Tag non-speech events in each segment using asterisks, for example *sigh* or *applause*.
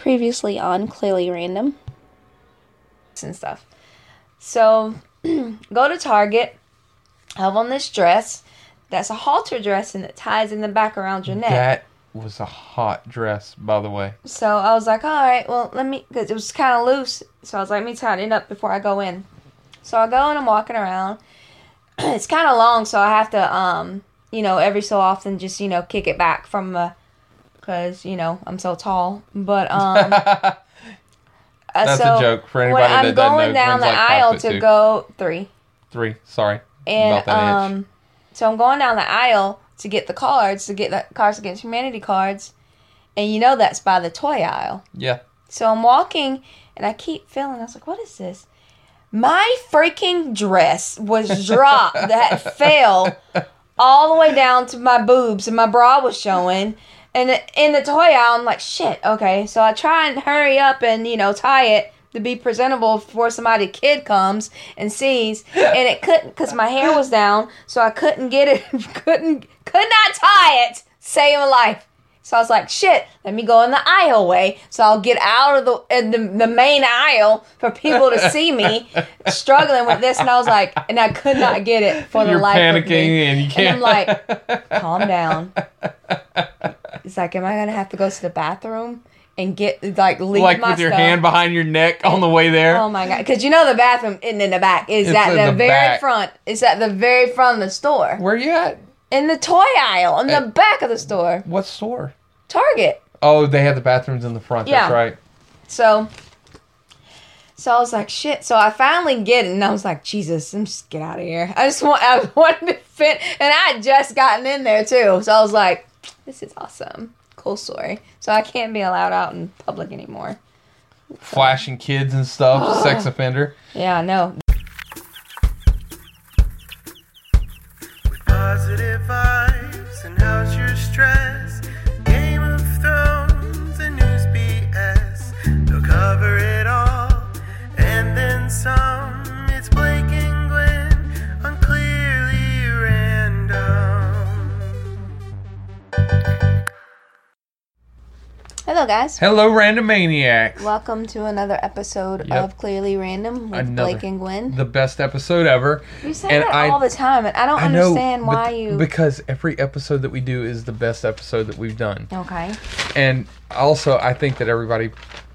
Previously on Clearly Random and stuff. So, *clears throat* go to Target, have on this dress. That's a halter dress and it ties in the back around your neck. That was a hot dress, by the way. So I was like, all right, well, let me, because it was kind of loose. So I was like, let me tighten it up before I go in. So I go and I'm walking around. *clears throat* it's kind of long, so I have to, um, you know, every so often just, you know, kick it back from the, because, you know, I'm so tall. But, *laughs* um, uh, That's so a joke for when anybody I'm that doesn't going know. down the like aisle to two. go, three. Three. Sorry. And About that inch. um, so I'm going down the aisle to get the cards, to get the Cards Against Humanity cards, and you know that's by the toy aisle. Yeah. So I'm walking, and I keep feeling. I was like, "What is this?" My freaking dress was dropped *laughs* that fell all the way down to my boobs, and my bra was showing. And in the toy aisle, I'm like, "Shit, okay." So I try and hurry up and you know tie it to be presentable before somebody kid comes and sees, *laughs* and it couldn't because my hair was down, so I couldn't get it, *laughs* couldn't could not tie it. Save a life. So I was like, shit, let me go in the aisle way. So I'll get out of the in the, the main aisle for people to see me *laughs* struggling with this. And I was like, and I could not get it for the You're life panicking of me. and you can't. I'm like, calm down. *laughs* It's like, am I gonna have to go to the bathroom and get like leave like my with your stuff? hand behind your neck on the way there. Oh my god! Because you know the bathroom isn't in the back. Is It's at the, the very back. front. It's at the very front of the store. Where you at? In the toy aisle, in the back of the store. What store? Target. Oh, they have the bathrooms in the front. That's Yeah. right. So, so I was like, shit. So I finally get it, and I was like, Jesus, I'm just get out of here. I just want, I *laughs* wanted to fit, and I had just gotten in there too. So I was like, this is awesome, cool story. So I can't be allowed out in public anymore. Flashing kids and stuff. *sighs* sex offender. Yeah, I know. Positive vibes and how's your stress? Some. It's Blake and on Clearly Random. Hello, guys. Hello, random maniacs. Welcome to another episode Yep. of Clearly Random with Another. Blake and Gwen. The best episode ever. You say and that I- all the time, and I don't I know understand but- why you. because every episode that we do is the best episode that we've done. okay. And also, I think that everybody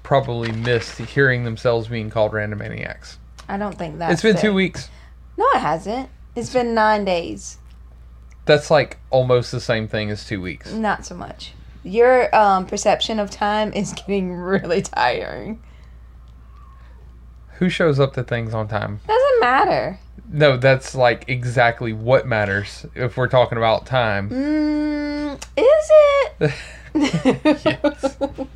probably missed hearing themselves being called random maniacs. I don't think that. it's been it. two weeks. No, it hasn't. It's been nine days. That's like almost the same thing as two weeks. Not so much. Your um, perception of time is *laughs* getting really tiring. Who shows up to things on time? Doesn't matter. No, that's like exactly what matters if we're talking about time. Mm, is it? *laughs* *laughs*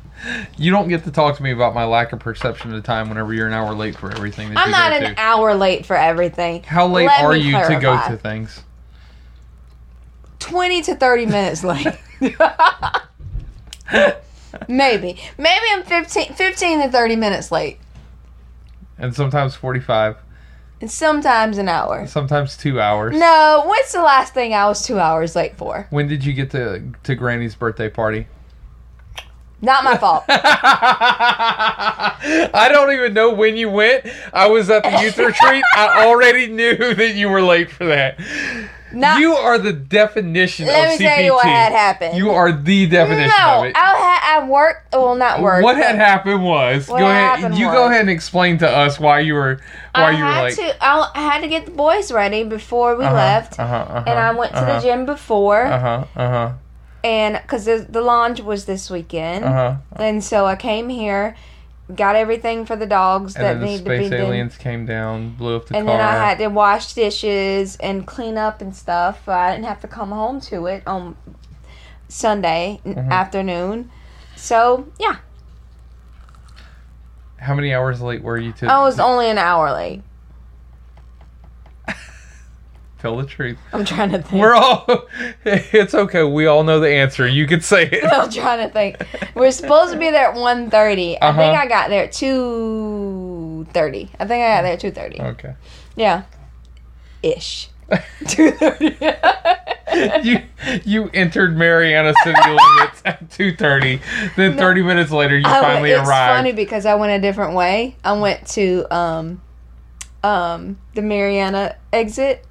You don't get to talk to me about my lack of perception of time whenever you're an hour late for everything that I'm not an to. hour late for everything. How late Let are you to go to things? 20 to 30 minutes late. *laughs* Maybe. Maybe I'm 15, 15 to 30 minutes late. And sometimes 45, And sometimes an hour. sometimes two hours. No, what's the last thing I was two hours late for? When did you get to, to Granny's birthday party? Not my fault. *laughs* I don't even know when you went. I was at the youth retreat. I already knew *laughs* that you were late for that. Not, you are the definition let of me tell you what had happened. You are the definition no, of it. I had I worked. Well, not worked. what had happened was go ahead. You go ahead and explain to us why you were why I you were had late. to. I, I had to get the boys ready before we Uh-huh, left, uh-huh, uh-huh, and I went to uh-huh, the gym before, Uh huh. Uh huh. And because the, the launch was this weekend, Uh huh. and so I came here, got everything for the dogs And that then the need to be space done. aliens came down, blew up the And car. then I had to wash dishes and clean up and stuff. I didn't have to come home to it on Sunday Mhm. afternoon. So, yeah, How many hours late were you to I was only an hour late. Tell the truth? I'm trying to think. We're all. *laughs* It's okay. We all know the answer. You can say it. I'm trying to think. We're supposed to be there at 1.30. I think Uh-huh. I got there at 2.30. I think I got there at 2.30. Okay. Yeah. Ish. *laughs* Two thirty. *laughs* you you entered Marianna city limits at two thirty. Then thirty minutes later, you finally it's arrived. funny because I went a different way. I went to um, um, the Marianna exit.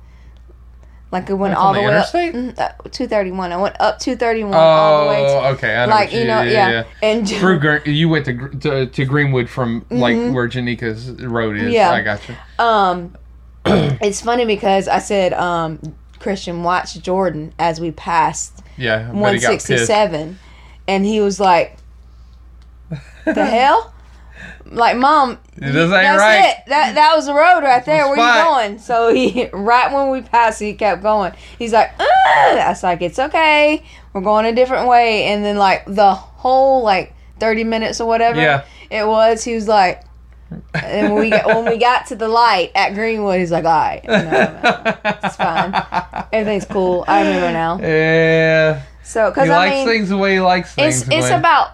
Like it went That's all the, the way interstate? up. Two thirty one. I went up two thirty one all the way. To, Oh, okay. I know like what you know, yeah, and Through *laughs* you went to, to to Greenwood from like where Janika's road is. Mm-hmm. Yeah. I got you. Um, *clears throat* it's funny because I said, um, Christian, watch Jordan as we passed Yeah, one sixty seven, and he was like, *laughs* "The hell." Like mom, This ain't that's right. it. That that was the road right there. Where spot. you going? So he *laughs* right when we passed, he kept going. He's like, Ugh. I was like, it's okay. We're going a different way. And then like the whole like thirty minutes or whatever Yeah. it was, he was like, and when we got, when we got to the light at Greenwood, he's like, all right, no, no, it's fine. Everything's cool. I remember now. *laughs* Yeah, So because I likes mean, things the way he likes things. it's it's about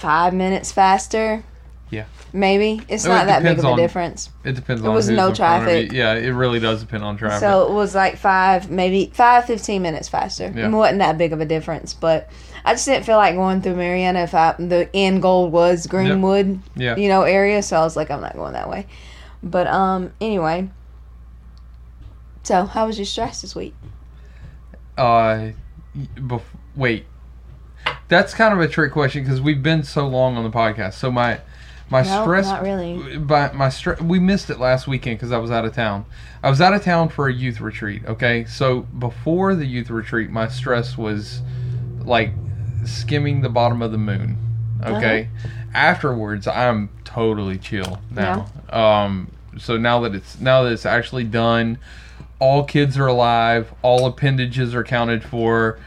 five minutes faster. Yeah. Maybe it's It not that big of a on- difference. It depends It on was no in front of you. traffic. Yeah, it really does depend on traffic. So it was like five, maybe five, 15 minutes faster. Yeah. It wasn't that big of a difference, but I just didn't feel like going through Marianna if I, the end goal was Greenwood, yeah. you know, area. So I was like, I'm not going that way. But um, anyway. So how was your stress this week? Uh, bef- wait. That's kind of a trick question because we've been so long on the podcast. So my my No, stress, not really. But my stress, we missed it last weekend because I was out of town. I was out of town for a youth retreat. Okay, so before the youth retreat, my stress was like skimming the bottom of the moon. Okay, afterwards, I'm totally chill now. Um, so now that it's now that it's actually done, all kids are alive, all appendages are counted for,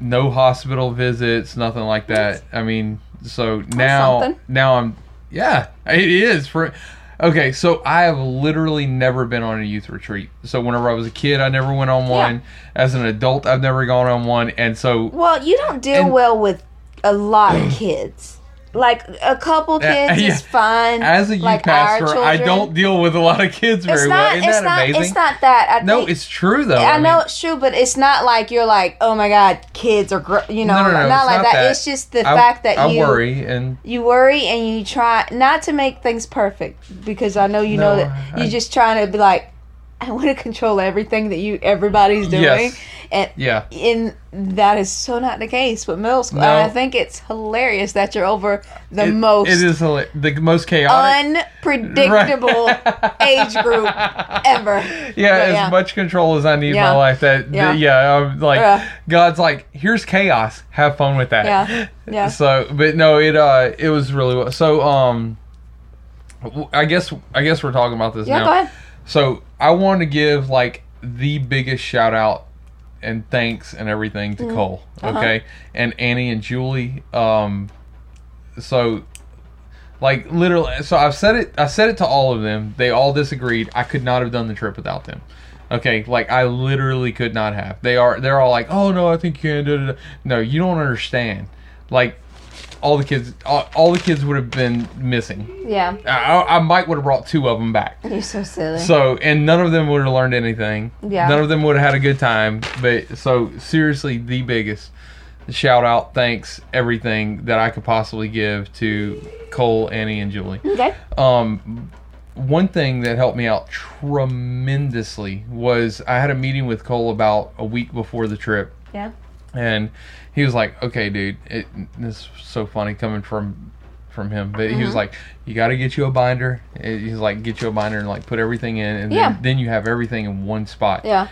no hospital visits, nothing like that. I mean, so now now I'm yeah, it is for Okay, so I have literally never been on a youth retreat. So whenever I was a kid, I never went on one. As an adult, I've never gone on one, and so Well, you don't deal And- well with a lot of kids. Like a couple kids yeah. is fine. as a youth like our pastor, I don't deal with a lot of kids very It's well. Isn't It's that not. amazing? It's not that. I no, think- it's true though. I, know mean, it's true, but it's not like you're like, oh my god, kids are, gr-, you know, No, no, no, not like not that. that. It's just the I, fact that I you worry and you worry and you try not to make things perfect because I know you know that I- you're just trying to be like, I want to control everything that you everybody's doing, Yes. and yeah, and that is so not the case with middle school. No. And I think it's hilarious that you're over the It- most It is the most chaotic. unpredictable Right. *laughs* age group ever. Yeah, But as yeah. much control as I need in my life. That Yeah. yeah, yeah I'm like Yeah. God's like, here's chaos. Have fun with that. Yeah. Yeah. *laughs* So, but no, it uh, it was really well. So, um, I guess I guess we're talking about this Yeah, now. go ahead. So I want to give like the biggest shout out and thanks and everything to Cole, Uh-huh. okay, and Annie and Julie. Um, so like literally, so I've said it. I said it to all of them. They all disagreed. I could not have done the trip without them. Okay, like I literally could not have. They are. They're all like, "Oh no, I think you can." Da, da, da. No, you don't understand. Like all the kids, all, all the kids would have been missing. Yeah, I, I might would have brought two of them back. you're so silly. So, and none of them would have learned anything. Yeah. None of them would have had a good time. But so, seriously, the biggest shout out, thanks, everything that I could possibly give to Cole, Annie, and Julie. okay. Um, one thing that helped me out tremendously was I had a meeting with Cole about a week before the trip Yeah. and he was like, "Okay, dude, it, this is so funny coming from from him." But he was Mm-hmm. like, "You got to get you a binder." He's like, "Get you a binder and like put everything in, and Yeah. then, then you have everything in one spot." Yeah.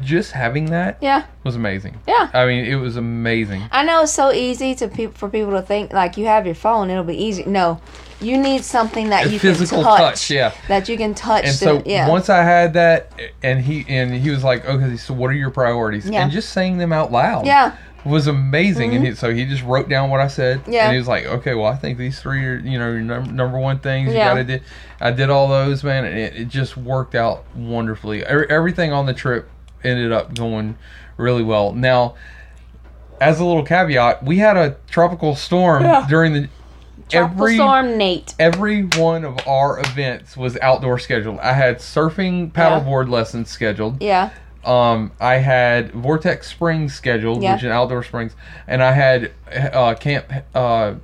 Just having that Yeah. was amazing. Yeah. I mean, it was amazing. I know it's so easy to peop for people to think like you have your phone, it'll be easy. No, you need something that you physical can touch, touch, yeah. that you can touch. And to- so yeah, once I had that, and he and he was like, "Okay, so what are your priorities?" Yeah. And just saying them out loud, yeah, was amazing. And he, so he just wrote down what I said. Mm-hmm. Yeah. And he was like, okay, well, I think these three are, you know, your num- number one things Yeah. you got to do. I did all those, man, and it, it just worked out wonderfully. Every, everything on the trip ended up going really well. Now, as a little caveat, we had a tropical storm Yeah. during the Tropical every storm Nate. every one of our events was outdoor scheduled. I had surfing paddleboard lessons scheduled. Yeah. Um, I had Vortex Springs scheduled, Yeah. which is outdoor springs, and I had uh, Camp uh,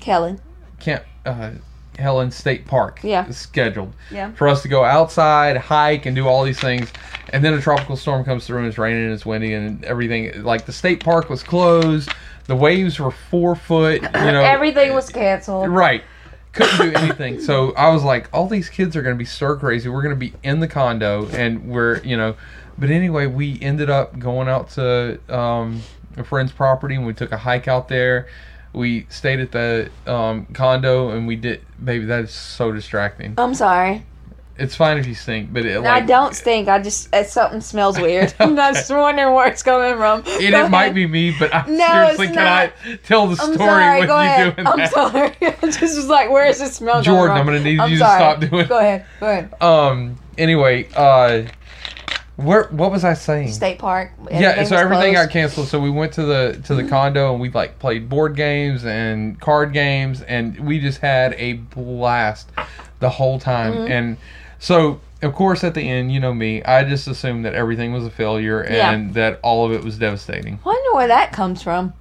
Kellen. Camp uh, Helen State Park Yeah. scheduled Yeah. for us to go outside, hike, and do all these things. And then a tropical storm comes through and it's raining and it's windy and everything. Like the state park was closed, the waves were four foot. You *coughs* know, Everything was canceled. Right. Couldn't do anything. so I was like, all these kids are going to be stir crazy. We're going to be in the condo and we're, you know. But anyway, we ended up going out to um, a friend's property and we took a hike out there. We stayed at the um, condo and we did. Baby, that is so distracting. I'm sorry. It's fine if you stink, but it, like, I don't stink. I just something smells *laughs* weird. *laughs* I'm just wondering where it's coming from. And it might be me, but I, No, seriously, can. I tell the I'm story sorry. with you ahead. doing I'm that? sorry. *laughs* I just was like, where is this smell coming Jordan. I'm gonna need I'm you to stop doing- it. Go ahead. Go ahead. Um. Anyway, uh, where? What was I saying? State park. yeah. So everything closed. got canceled. So we went to the to the condo and we like played board games and card games and we just had a blast the whole time. Mm-hmm. And so of course at the end, you know me, I just assumed that everything was a failure Yeah. and that all of it was devastating. I wonder where that comes from.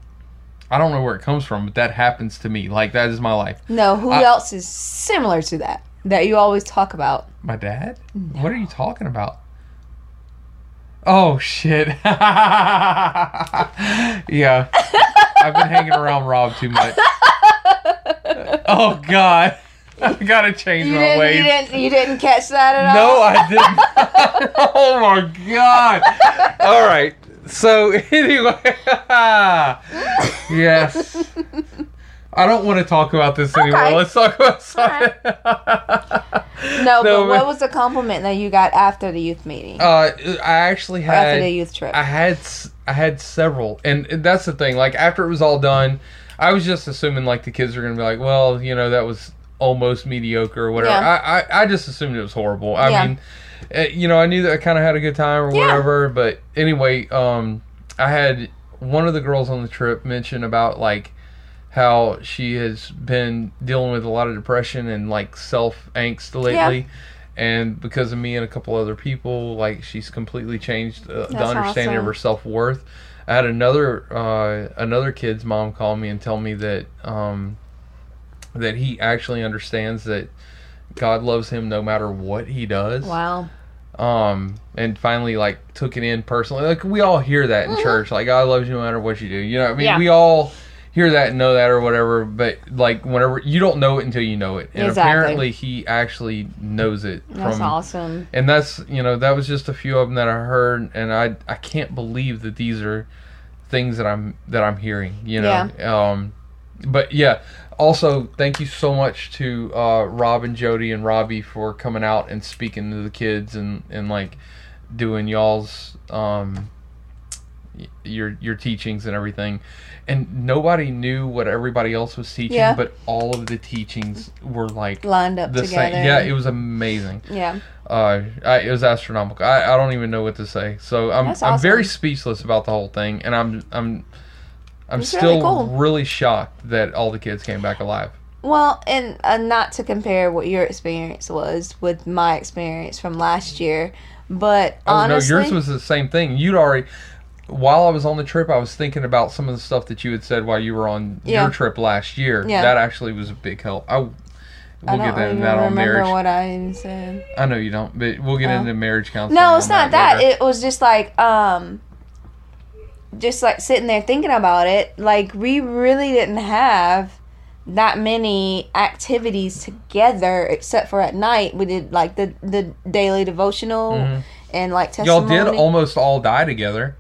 I don't know where it comes from, but that happens to me. Like that is my life. No, who I- else is similar to that that you always talk about? My dad? What are you talking about? Oh shit. *laughs* yeah. I've been hanging around Rob too much. *laughs* Oh god. *laughs* I gotta change You my ways. you didn't. You didn't catch that at No, all. No, I didn't. *laughs* oh my god. All right. So *laughs* anyway, yes. I don't want to talk about this anymore. Okay. Let's talk about something. No, No, but what was the compliment that you got after the youth meeting? Uh, I actually or after had the youth trip? I had I had several, and that's the thing. Like after it was all done, I was just assuming like the kids were gonna be like, well, you know, that was almost mediocre or whatever. Yeah. I, I I just assumed it was horrible. I Yeah. mean, uh, you know, I knew that I kind of had a good time or Yeah. whatever. But anyway, um, I had one of the girls on the trip mention about like how she has been dealing with a lot of depression and like self angst lately. And because of me and a couple other people, like she's completely changed uh, the understanding of her self worth. I had another uh, another kid's mom call me and tell me that um, that he actually understands that God loves him no matter what he does wow. um and finally like took it in personally like we all hear that in church like god loves you no matter what you do you know what i mean Mm-hmm. Yeah. we all hear that and know that or whatever but like whenever you don't know it until you know it and Exactly. apparently he actually knows it That's from awesome. and that's you know that was just a few of them that i heard and i i can't believe that these are things that i'm that i'm hearing you know um but yeah also thank you so much to uh rob and jody and robbie for coming out and speaking to the kids and and like doing y'all's um your your teachings and everything and nobody knew what everybody else was teaching Yeah. but all of the teachings were like Lined up the together. same yeah it was amazing yeah. uh, I, it was astronomical. I, I don't even know what to say. So I'm That's I'm very speechless about the whole thing, and I'm I'm I'm It's still really really, shocked that all the kids came back alive. Well, and uh, not to compare what your experience was with my experience from last year, but Oh honestly, no, yours was the same thing. You'd already. While I was on the trip, I was thinking about some of the stuff that you had said while you were on Yeah. your trip last year. Yeah. That actually was a big help. I we'll I get that, even that on remember marriage. what I even said. I know you don't, but we'll get Oh. into marriage counseling. No, it's not that. later. It was just like um just like sitting there thinking about it, like we really didn't have that many activities together except for at night we did like the the daily devotional Mhm. and like Y'all did almost all die together.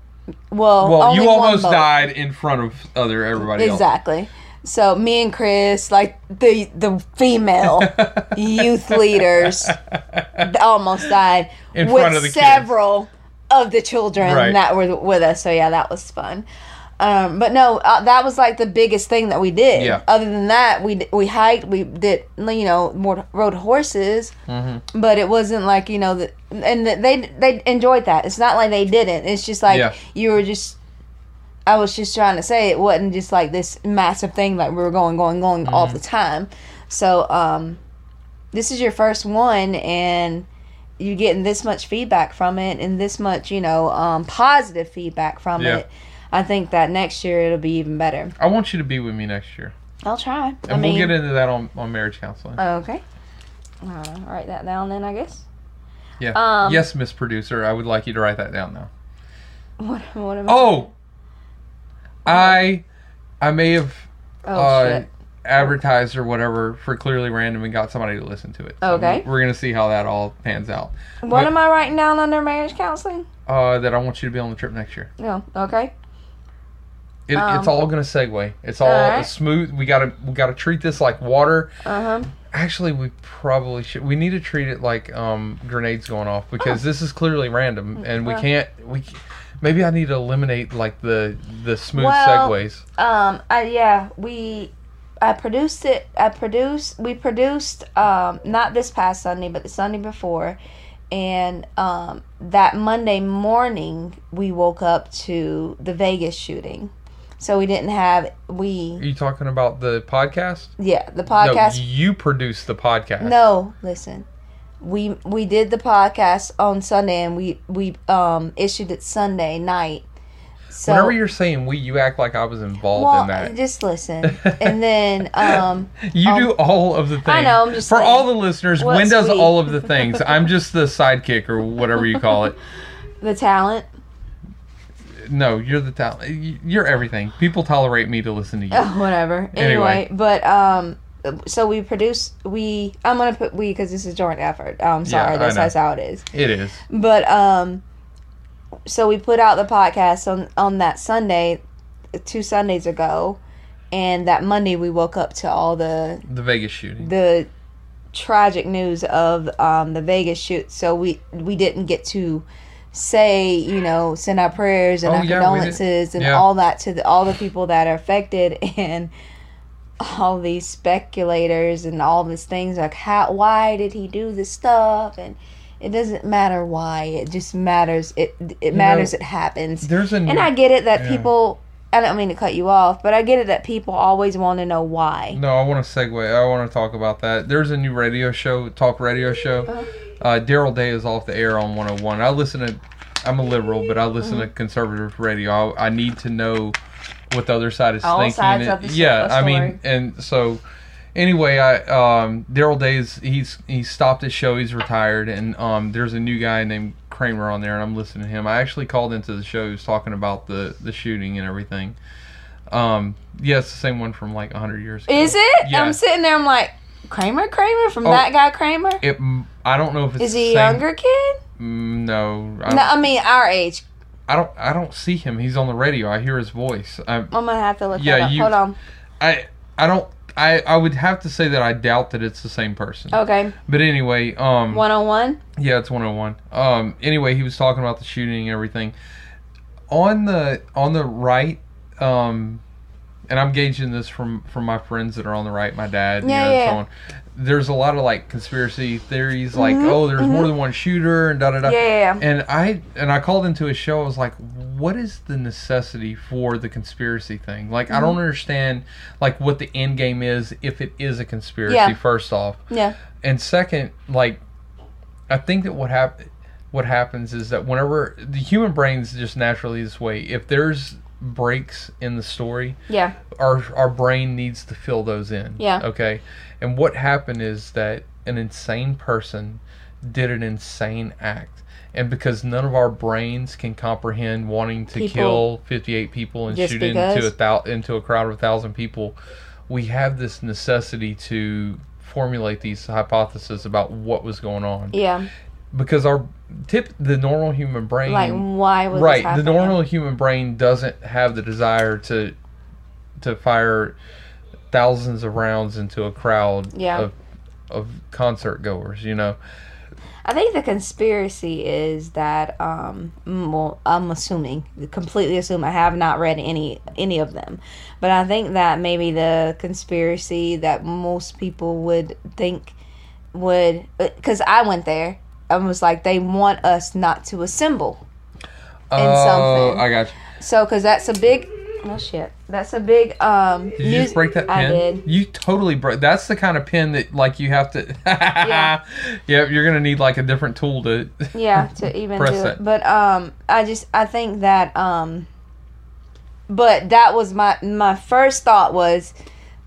well, Well, you almost boat. died in front of other everybody else. Exactly. So me and Chris, like the the female *laughs* youth leaders, *laughs* almost died In with front of the kids. Of the children Right. that were with us. So yeah, that was fun. Um, but no, uh, that was like the biggest thing that we did. Yeah. Other than that, we we hiked, we did you know more rode horses, Mhm. but it wasn't like you know the, and th- they they enjoyed that. It's not like they didn't. It's just like Yeah. you were just I was just trying to say it wasn't just like this massive thing like we were going, going, going all Mm-hmm. the time. So, um, this is your first one, and you're getting this much feedback from it, and this much, you know, um, positive feedback from Yeah. it. I think that next year it'll be even better. I want you to be with me next year, I'll try. and I mean, we'll get into that on, on marriage counseling. okay. Uh, write that down then, I guess. yeah. um, yes, Miss Producer, I would like you to write that down now. *laughs* What? What am I? Oh, I, I may have Oh uh, shit. Advertised or whatever for clearly random and got somebody to listen to it. So Okay. We're gonna see how that all pans out. What but- am I writing down under marriage counseling? Uh, that I want you to be on the trip next year. No. Okay. It, Um, it's all gonna segue. It's all alright. smooth. We gotta we gotta treat this like water. Uh huh. Actually, we probably should. We need to treat it like um, grenades going off because this is clearly random, and we Oh. Well- can't. We maybe I need to eliminate like the the smooth Well- segues. Um. I yeah. We. I produced it. I produced. We produced. Um. Not this past Sunday, but the Sunday before, and um. That Monday morning, we woke up to the Vegas shooting, so we didn't have we. Are you talking about the podcast? Yeah, the podcast. No, you produced the podcast. No, listen. We we did the podcast on Sunday and we we um issued it Sunday night. So Whenever you're saying we, you act like I was involved well, in that. just listen. *laughs* and then um You um, do all of the things. I know, I'm just For saying. all the listeners, Win does we? all of the things. *laughs* I'm just the sidekick or whatever you call it. *laughs* the talent. No, you're the talent. You're everything. People tolerate me to listen to you. Whatever. Anyway. Anyway, but um so we produce we I'm gonna put we because this is joint effort. I'm sorry, I that's that's how it is. It is. But um so we put out the podcast on on that Sunday two Sundays ago and that Monday we woke up to all the The Vegas shooting. the tragic news of um the Vegas shoot so we we didn't get to say you know send our prayers and Oh, our yeah, condolences and Yeah. all that to the, all the people that are affected *laughs* and all these speculators and all these things like how why did he do this stuff and it doesn't matter why it just matters it it matters know, it happens There's a new, and I get it that yeah. people I don't mean to cut you off but I get it that people always want to know why No, I want to segue. I want to talk about that. There's a new radio show, talk radio show. Uh, Daryl Day is off the air on 101. I listen to, I'm a liberal, but I listen Mm-hmm. to conservative radio. I, I need to know what the other side is All thinking. sides of the yeah, the I mean, and so anyway, I um, Daryl Day is he's he stopped his show. He's retired, and um, there's a new guy named Kramer on there, and I'm listening to him. I actually called into the show. He was talking about the the shooting and everything. Um, yeah, it's the same one from like 100 years ago. Is it? Yeah. I'm sitting there. I'm like, Kramer, Kramer from Oh. that guy, Kramer. It, I don't know if it's Is he a younger kid? Mm, no, I No, I mean our age. I don't. I don't see him. He's on the radio. I hear his voice. I, I'm gonna have to look Yeah, that up. you- Hold on. I, I don't. I, I would have to say that I doubt that it's the same person. Okay, But anyway, um, one on one. yeah, it's 101. Um, anyway, he was talking about the shooting and everything. On the on the right, um, and I'm gauging this from from my friends that are on the right, my dad, Yeah, you know, yeah, and so on. There's a lot of like conspiracy theories, like Mhm, oh, there's more mhm. than one shooter, and da da da. Yeah, yeah. And I and I called into a show. I was like, "What is the necessity for the conspiracy thing? Like, I Mm-hmm. don't understand like what the end game is if it is a conspiracy. Yeah. First off, Yeah. and second, like, I think that what hap- what happens is that whenever the human brain's just naturally this way, if there's breaks in the story, Yeah. our our brain needs to fill those in. Yeah. Okay. And what happened is that an insane person did an insane act. And because none of our brains can comprehend wanting to People- kill 58 people and shoot into a thou- into a crowd of a thousand people, we have this necessity to formulate these hypotheses about what was going on. Yeah. Because our tip, the normal human brain, Like why was right the normal human brain doesn't have the desire to to fire thousands of rounds into a crowd Yeah. of of concert goers you know? I think the conspiracy is that um well I'm assuming completely assume I have not read any any of them. But I think that maybe the conspiracy that most people would think would cuz I went there I was like they want us not to assemble oh, something. I got you. So, because that's a big. Oh shit, that's a big. Um, Did you just break that pin? I did. You totally broke. That's the kind of pin that like you have to. *laughs* Yeah. Yep, you're gonna need like a different tool to. yeah to *laughs* even Press do that. it but um i just i think that um but that was my my first thought was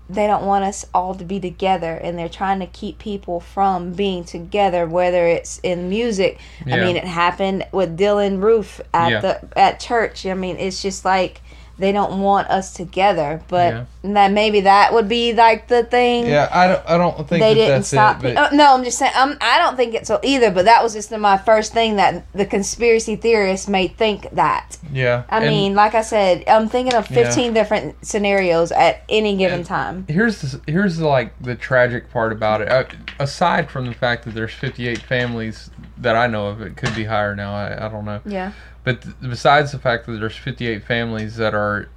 they don't want us all to be together and they're trying to keep people from being together whether it's in music. I mean it happened with Dylann Roof at Yeah. the at church. I mean it's just like they don't want us together but Yeah. that maybe that would be like the thing Yeah, I don't. I don't think they that didn't that's stop. it. But oh, no, I'm just saying. Um, I don't think it's so either. But that was just my first thing that the conspiracy theorists may think that. yeah, I and mean, like I said, I'm thinking of Yeah. 15 different scenarios at any given time. here's the, here's the, like the tragic part about it. Uh, aside from the fact that there's 58 families that I know of, it could be higher now. I, I don't know. Yeah. But th- besides the fact that there's 58 families that are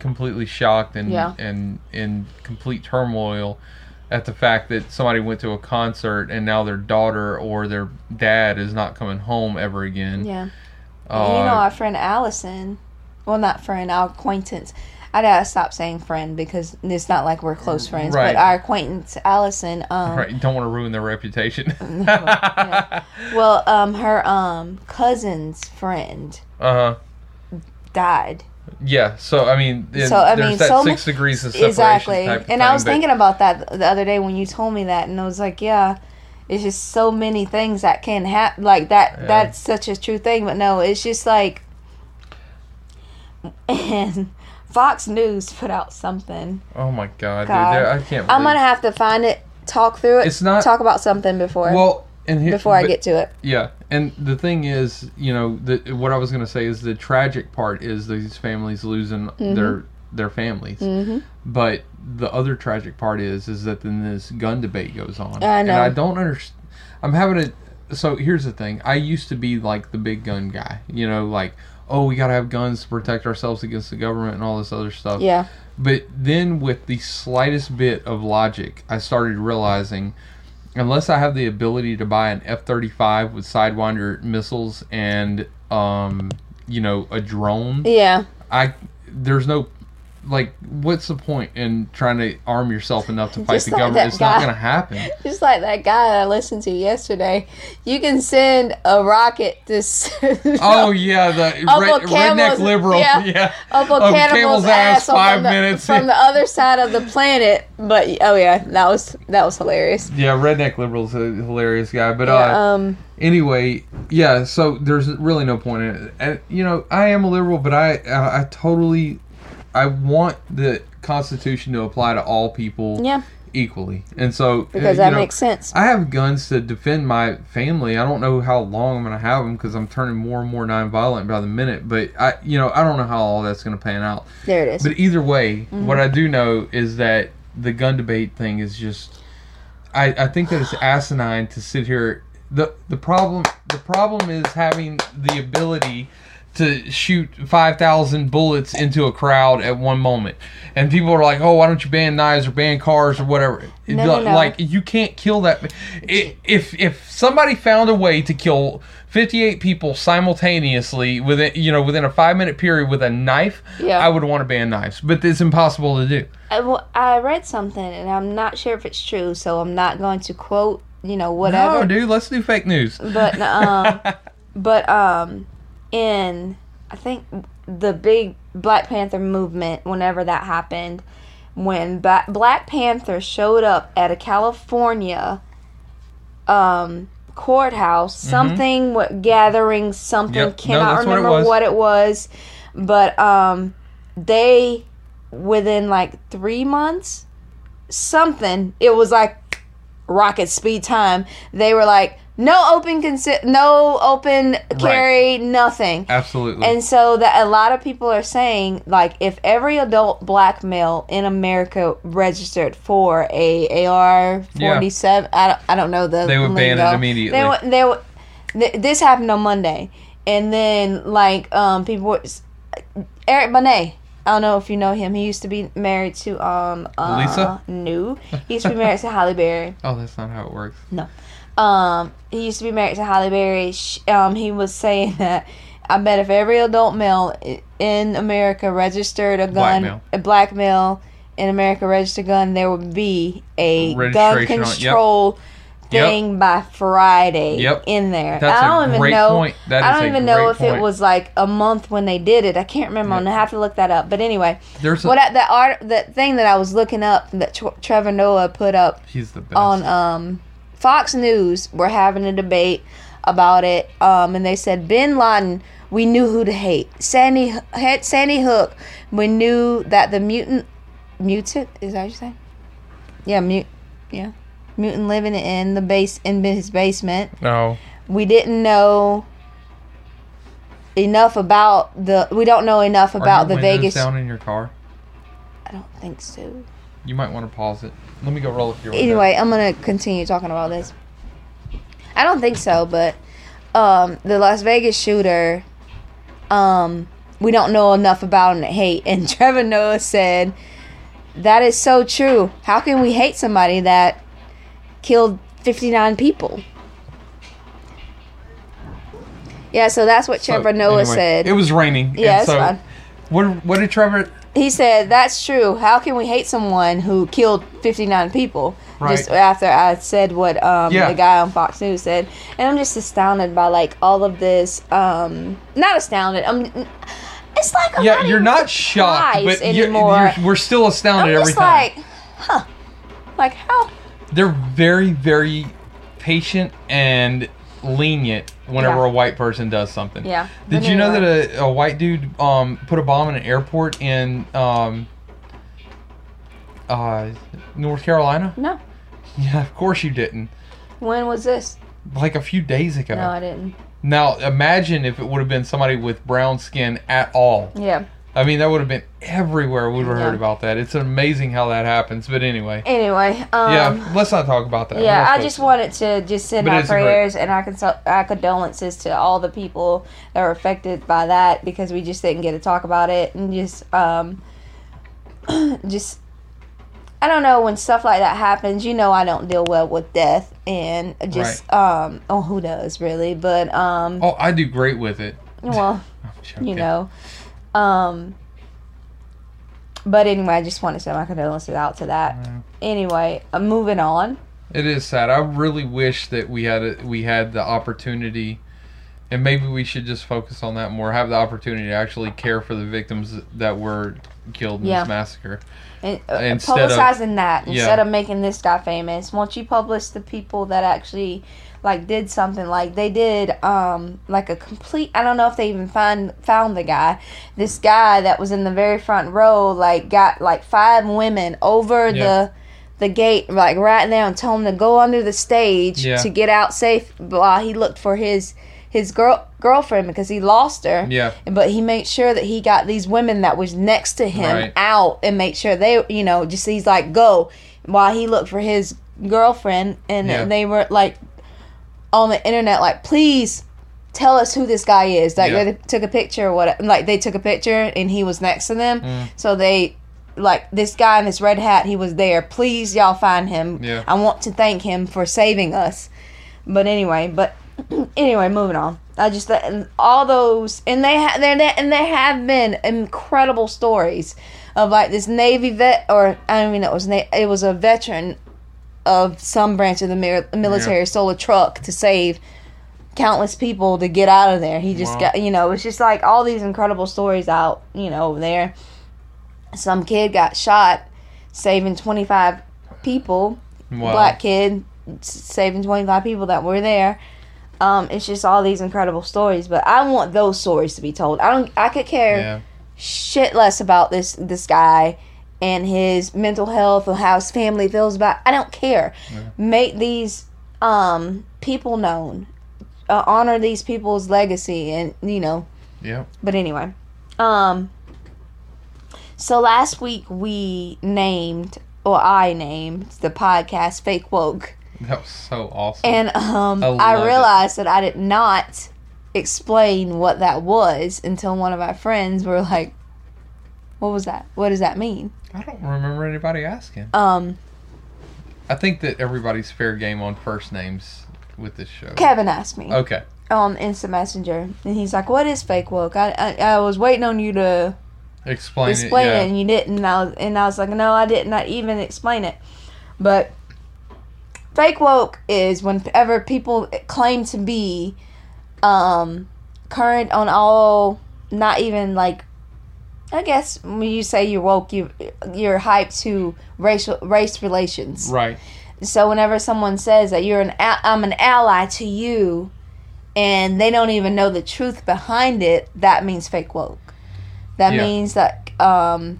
completely shocked and Yeah. and in complete turmoil at the fact that somebody went to a concert and now their daughter or their dad is not coming home ever again. Yeah. Uh, you know, our friend Allison. Well, not friend, our acquaintance. I gotta stop saying friend because it's not like we're close friends. Right. But our acquaintance Allison. Um, right, don't want to ruin their reputation. *laughs* yeah. Well, um, her um cousin's friend Uh huh. died. Yeah. So I mean, and So, I mean, so six degrees of separation exactly and i was thinking about that the other day when you told me that and i was like yeah it's just so many things that can happen like that Yeah. that's such a true thing but no it's just like *laughs* and fox news put out something Oh my god, God. dude! I can't. i'm gonna have to find it talk through it It's not- talk about something before Well, and here, before i get to it Yeah, and the thing is, you know, the what I was gonna say is the tragic part is these families losing Mm-hmm. their their families. But the other tragic part is is that then this gun debate goes on, I and. I don't understand. I'm having a. So here's the thing. I used to be like the big gun guy, you know, like oh we gotta have guns to protect ourselves against the government and all this other stuff. yeah But then, with the slightest bit of logic, I started realizing unless I have the ability to buy an F 35 with Sidewinder missiles and, um, you know, a drone, yeah I there's no. Like, what's the point in trying to arm yourself enough to *laughs* fight Just the like government? It's not going to happen. *laughs* just like that guy I listened to yesterday, you can send a rocket to. *laughs* Oh yeah, the red, redneck liberal. yeah. Yeah, up a Of cannibal's ass, five the, minutes. from the other side of the planet. But oh yeah, that was that was hilarious. yeah, redneck liberal's a hilarious guy. But uh, um, anyway, yeah. So there's really no point in it. And you know, I am a liberal, but I I, I totally I want the Constitution to apply to all people yeah, equally. And so because uh, you that know, makes sense. I have guns to defend my family. I don't know how long I'm going to have them because I'm turning more and more nonviolent by the minute. But I, you know, I don't know how all that's going to pan out. There it is. But either way, Mm-hmm. what I do know is that the gun debate thing is just. I, I think that it's asinine to sit here. the The problem the problem is having the ability to shoot five thousand bullets into a crowd at one moment, and people are like, "Oh, why don't you ban knives or ban cars or whatever?" No, no, no. Like you can't kill that. If if somebody found a way to kill fifty eight people simultaneously within you know within a five minute period with a knife, Yeah. I would want to ban knives, but it's impossible to do. I, well, I read something, and I'm not sure if it's true, so I'm not going to quote. You know, whatever. No, dude, let's do fake news. but um *laughs* but um in i think the big black panther movement whenever that happened when ba- black panther showed up at a california um courthouse something what gathering something Mm-hmm. Yep. No, cannot what it remember what it was but um they within like three months something it was like rocket speed time they were like no open consi- no open carry nothing Absolutely. and so that a lot of people are saying like if every adult black male in america registered for a ar 47 I, don't, I don't know the They would ban it immediately. they would, they would, th- this happened on monday and then like um people were, eric Benet. I don't know if you know him. He used to be married to um uh, Lisa? No, he used to be married to Halle Berry. *laughs* oh, that's not how it works. Um, he used to be married to Halle Berry. Sh- Um, he was saying *laughs* that I bet if every adult male in America registered a gun, a black male in America registered a gun, there would be a gun on- yep. control Yep. thing by Friday Yep. in there. That's I don't a even know. point. That I don't even know if it was like a month when they did it. I can't remember. I'm Yep. gonna have to look that up. But anyway, There's what I, the art, that thing that I was looking up that Tr- Trevor Noah put up he's the best. on um, Fox News were having a debate about it, um, and they said Bin Laden, we knew who to hate. Sandy Sandy Hook, we knew that the mutant, mutant is that what you say? Yeah, mute, yeah, mutant living in the base in his basement. no. We didn't know enough about the. We don't know enough Are about your the Vegas. down in your car? I don't think so. You might want to pause it. Let me go roll up your window. anyway, I'm gonna continue talking about this. I don't think so, but um, the Las Vegas shooter, um, we don't know enough about him to hate. And Trevor Noah said, "That is so true. How can we hate somebody that killed 59 people?" Yeah, so that's what So, Trevor Noah anyway, said. It was raining. Yeah, so fine. What, what did Trevor? He said, "That's true. How can we hate someone who killed 59 people?" Right. Just after I said what um, Yeah. the guy on Fox News said, and I'm just astounded by like all of this. Um, not astounded. I'm. It's like I'm Yeah, not you're not shocked, but you're, anymore. you're, we're still astounded I'm every time. like, huh? Like how? They're very, very patient and lenient whenever Yeah. a white person does something. Yeah. Did you know that a, a white dude um, put a bomb in an airport in um, uh, North Carolina? No. Yeah, of course you didn't. When was this? Like a few days ago. No, I didn't. Now imagine if it would have been somebody with brown skin at all. Yeah. I mean, that would have been everywhere. We would have Yeah. heard about that. It's amazing how that happens. But anyway, Anyway. Um, yeah, let's not talk about that. Yeah, I just to. wanted to just send But my great- prayers and our, consol- our condolences to all the people that were affected by that because we just didn't get to talk about it and just um *clears throat* just I don't know when stuff like that happens. You know, I don't deal well with death and just um oh who does really, but um Oh, I do great with it. well *laughs* you know um but anyway, I just want to send my condolences out to that. Yeah. Anyway, uh, moving on. It is sad. I really wish that we had a, we had the opportunity, and maybe we should just focus on that more. Have the opportunity to actually care for the victims that were killed in Yeah. this massacre. And, uh, Instead of- publicizing that Yeah. instead of making this guy famous. Once you publish the people that actually like did something like they did um like a complete I don't know if they even find found the guy. This guy that was in the very front row like got like five women over Yeah. the the gate like right there and told him to go under the stage Yeah. to get out safe while he looked for his his girl girlfriend because he lost her Yeah, but he made sure that he got these women that was next to him Right. out and made sure they you know just he's like go while he looked for his girlfriend and Yeah. they were like on the internet like please tell us who this guy is like Yeah. they took a picture or what like they took a picture and he was next to them Mm. so they like this guy in this red hat he was there please y'all find him Yeah. i want to thank him for saving us but anyway but *clears throat* anyway moving on i just all those and they have there and there have been incredible stories of like this navy vet or i don't even know it was na- it was a veteran of some branch of the military stole a truck to save countless people to get out of there. He just Wow. got you know it's just like all these incredible stories out you know over there. Some kid got shot saving 25 people wow. black kid saving 25 people that were there. Um, it's just all these incredible stories but i want those stories to be told. I don't i could care Yeah, shit less about this this guy and his mental health or how his family feels about i don't care Yeah. make these um people known uh, honor these people's legacy and you know yeah. but anyway, um, so last week we named, or I named the podcast "Fake Woke," That was so awesome. and um, I I, love it. realized that I did not explain what that was until one of my friends were like, "What was that? What does that mean?" I don't remember anybody asking. Um, I think that everybody's fair game on first names with this show. Kevin asked me. Okay. on Instant Messenger, and he's like, "What is fake woke?" I I, I was waiting on you to Explain, explain it. it, and you didn't. And I was, and I was like, "No, I did not even explain it." But fake woke is whenever people claim to be um, current on all, not even like. I guess when you say you're woke, you you're hyped to racial race relations. Right. So whenever someone says that you're an I'm an ally to you, and they don't even know the truth behind it, that means fake woke. That Yeah. means that um,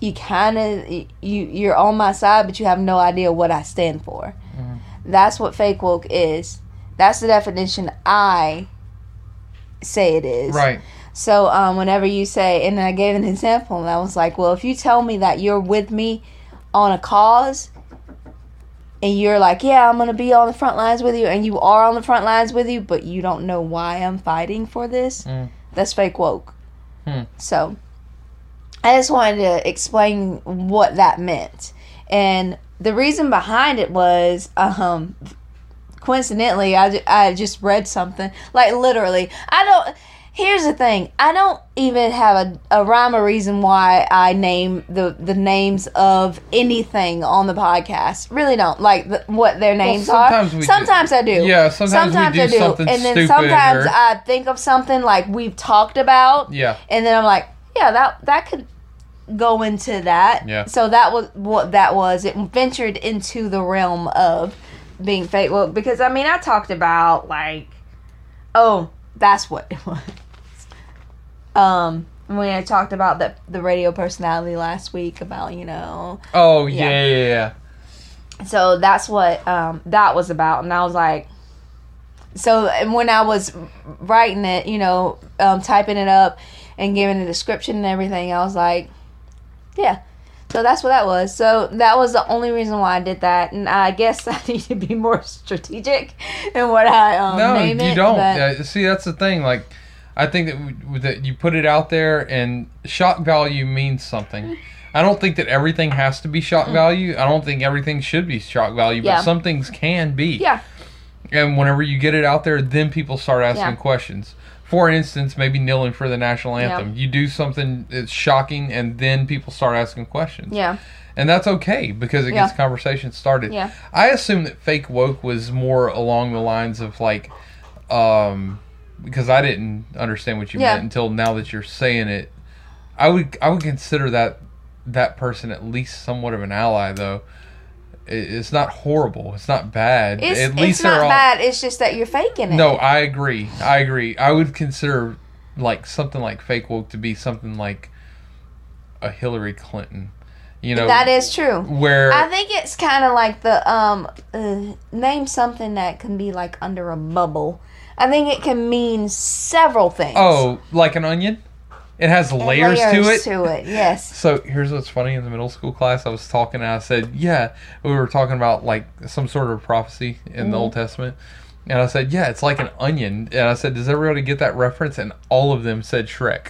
you kind of you you're on my side, but you have no idea what I stand for. Mhm. That's what fake woke is. That's the definition I say it is. Right. So um, whenever you say, and I gave an example, and I was like, well, if you tell me that you're with me on a cause, and you're like, yeah, I'm gonna be on the front lines with you, and you are on the front lines with you, but you don't know why I'm fighting for this, Mm. that's fake woke. Hmm. So I just wanted to explain what that meant, and the reason behind it was, um, coincidentally, I, I just read something like literally. I don't. Here's the thing. I don't even have a, a rhyme or reason why I name the the names of anything on the podcast. Really don't like the, what their names sometimes are. we do. sometimes I do. Yeah, sometimes we do something and then sometimes or- I think of something like we've talked about. Yeah. And then I'm like, yeah, that that could go into that. Yeah. So that was what that was. It ventured into the realm of being fake well because I mean I talked about like, oh, that's what it *laughs* was. Um, when I talked about the the radio personality last week about you know Oh Yeah. yeah, yeah, yeah. so that's what um, that was about and i was like so and when i was writing it you know um, typing it up and giving a description and everything i was like yeah so that's what that was so that was the only reason why i did that and i guess *laughs* i need to be more strategic in what i um, no, name you don't. Uh, see, that's the thing. Like, I think that we, that you put it out there, and shock value means something. I don't think that everything has to be shock value. I don't think everything should be shock value, but Mm. Yeah. some things can be. yeah And whenever you get it out there, then people start asking Yeah. questions. For instance, maybe kneeling for the national Yeah. anthem. You do something that's shocking, and then people start asking questions. yeah And that's okay because it Yeah. gets conversation started. Yeah. I assume that fake woke was more along the lines of like, um, because I didn't understand what you Yeah. meant until now that you're saying it. I would I would consider that that person at least somewhat of an ally though. It, it's not horrible. It's not bad. it's, at least it's not all. bad it's just that you're faking it No, I agree. I agree. I would consider like something like fake woke to be something like a Hillary Clinton. You know, that is true where I think it's kind of like the um uh, name something that can be like under a bubble. I think it can mean several things. oh, like an onion. It has And layers, to it. To it, yes. So here's what's funny in the middle school class. I was talking and I said, "Yeah, we were talking about like some sort of prophecy in the Mm-hmm. Old Testament." And I said, "Yeah, it's like an onion." And I said, "Does everybody get that reference?" And all of them said Shrek.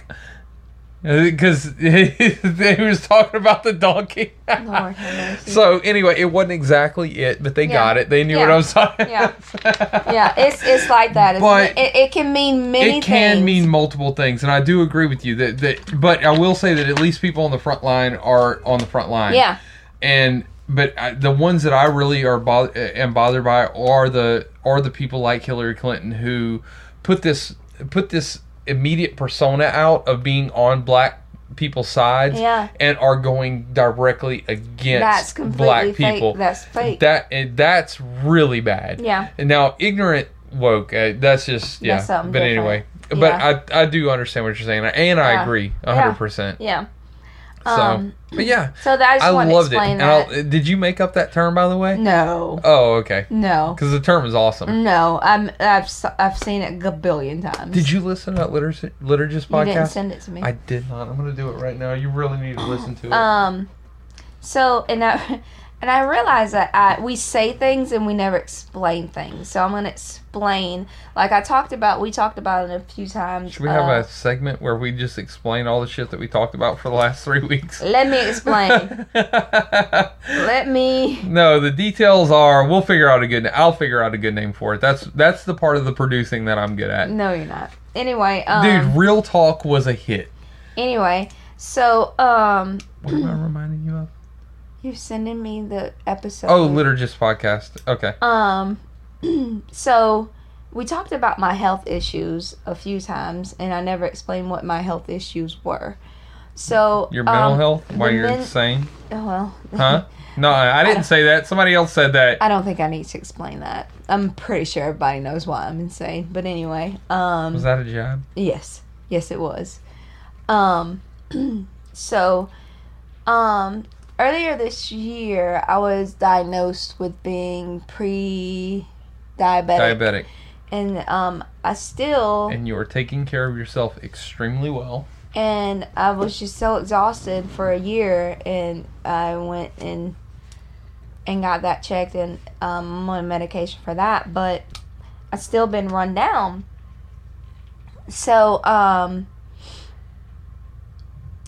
Because *laughs* they was talking about the donkey. *laughs* Oh, Lord so anyway, it wasn't exactly it, but they Yeah. got it. They knew what I was talking. Yeah. yeah, it's it's like that. But it? It, it can mean many things. it can things. mean multiple things, and I do agree with you that, that. But I will say that at least people on the front line are on the front line. Yeah. And but I, the ones that I really are bo- am bothered by are the are the people like Hillary Clinton who put this put this immediate persona out of being on black people's sides Yeah. and are going directly against That's completely black fake. people. That's fake. That that's really bad. Yeah. And now ignorant woke. Uh, that's just yeah. That's but anyway, different. but I I do understand what you're saying, and I Yeah. agree Yeah. hundred percent. yeah. So, Um, but yeah, So that I just I want to loved it. explain And that. I'll, did you make up that term by the way? no. Oh, okay. No. Because the term is awesome. No. I'm I've I've seen it a billion times. Did you listen to that Liturg- Liturgist You didn't podcast? send it to me. I did not. I'm going to do it right now. You really need to listen to it. Um, so and I *laughs* and I realize that I, we say things and we never explain things. So I'm gonna explain. Like I talked about, we talked about it a few times. Should we have uh, a segment where we just explain all the shit that we talked about for the last three weeks? Let me explain. Let *laughs* Let me. No, the details are. We'll figure out a good. I'll figure out a good name for it. That's that's the part of the producing that I'm good at. No, you're not. Anyway, um, Dude, Real Talk was a hit. Anyway, so um, What am I reminding you of? You're sending me the episode. Oh, Liturgist podcast. Okay. Um, *clears throat* so we talked about my health issues a few times, and I never explained what my health issues were. So Your mental um, health why you're men- insane? Oh, well, Huh? No, I I *laughs* didn't say that. Somebody else said that. I don't think I need to explain that. I'm pretty sure everybody knows why I'm insane. But anyway, um, Was that a jab? Yes. Yes, it was. Um, *clears throat* so, um, earlier this year, I was diagnosed with being pre-diabetic, Diabetic. and um, I still And you are taking care of yourself extremely well. and I was just so exhausted for a year, and I went and and got that checked, and um, I'm on medication for that, but I still been run down. So um,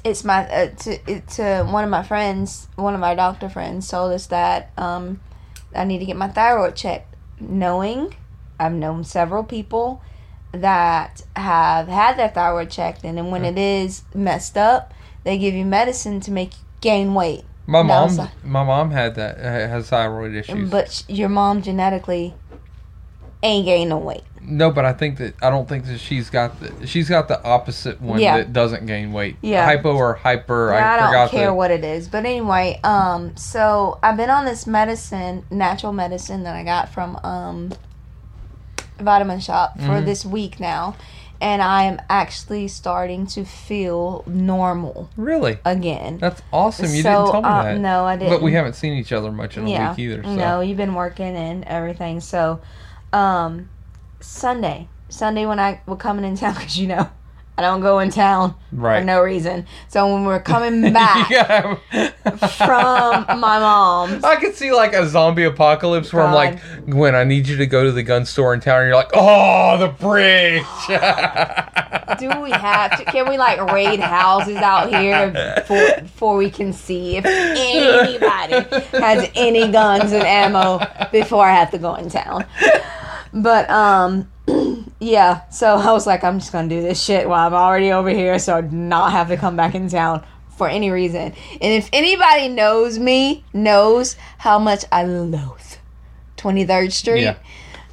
it's my uh, to it, to one of my friends, one of my doctor friends, told us that um, I need to get my thyroid checked, knowing I've known several people that have had their thyroid checked, and then when it is messed up, they give you medicine to make you gain weight. My mom, so- my mom had that has thyroid issues. But your mom genetically ain't gaining no weight. no, but I think that I don't think that she's got the she's got the opposite one Yeah. that doesn't gain weight. Yeah. hypo or hyper. Yeah, I, I, don't care the, what it is. But anyway, um, so I've been on this medicine, natural medicine that I got from um, Vitamin Shoppe for Mhm. this week now, and I am actually starting to feel normal Really, again. that's awesome. You so, didn't tell me uh, that. No, I didn't. But we haven't seen each other much in a yeah. week either. So. No, you've been working and everything. So, um, Sunday, Sunday when I were coming in town, *laughs* because you know I don't go in town right. for no reason. So when we're *laughs* coming back from my mom's, I could see like a zombie apocalypse where I'm like, Gwen, I need you to go to the gun store in town, and you're like, oh, the bridge. *sighs* do we have to? Can we like raid houses out here before, before we can see if anybody has any guns and ammo before I have to go in town? But um, *clears throat* yeah. So I was like, I'm just gonna do this shit while I'm already over here, so I do not have to come back in town for any reason. And if anybody knows me, knows how much I loathe 23rd Street. Yeah.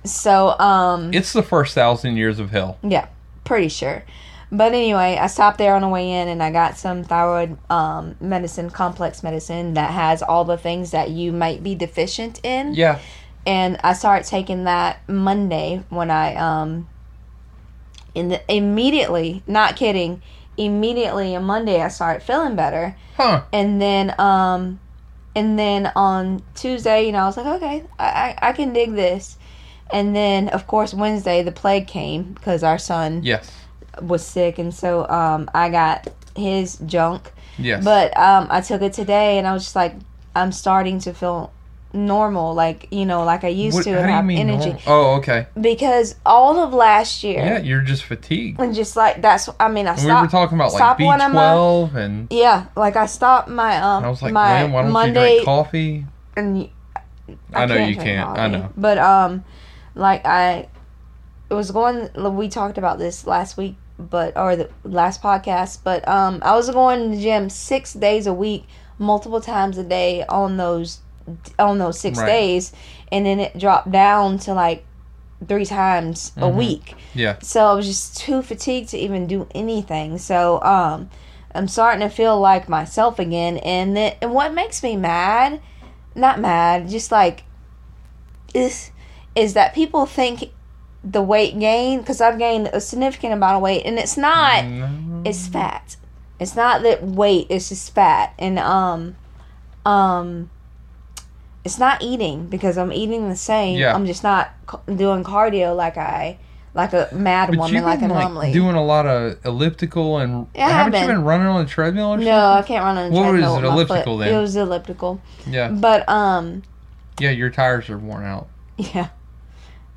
So um, it's the first thousand years of hell. yeah, pretty sure. But anyway, I stopped there on the way in and I got some thyroid um, medicine, complex medicine that has all the things that you might be deficient in. Yeah. And I started taking that Monday when I um in the immediately, not kidding, immediately on Monday I started feeling better. Huh. And then um and then on Tuesday, you know, I was like, okay, I, I, I can dig this. And then of course Wednesday the plague came because our son Yes. was sick and so um I got his junk. Yes. But um I took it today and I was just like I'm starting to feel normal, like you know, like I used What- to and have energy. normal? Oh, okay. Because all of last year Yeah, you're just fatigued. and just like that's I mean I And we stopped were talking about like stop one of my- B12 and yeah, like I stopped my um and I was like, my man, why don't Monday you drink coffee? and I know you can't. I know. But um, like I, it was going. We talked about this last week, but or the last podcast. But um, I was going to the gym six days a week, multiple times a day on those on those six Right. days, and then it dropped down to like three times a Mhm. week. Yeah. So I was just too fatigued to even do anything. So um, I'm starting to feel like myself again, and and what makes me mad, not mad, just like is is that people think the weight gain because I've gained a significant amount of weight, and it's not. No. It's fat. It's not that weight. It's just fat, and um, um. It's not eating because I'm eating the same. Yeah. I'm just not doing cardio like I, like a mad But woman, like been like normally. doing a lot of elliptical and I haven't have you been. running on a treadmill or No, I can't run on a What was treadmill it, with my elliptical then? It was elliptical. Yeah. But um, Yeah, your tires are worn out. *laughs* yeah,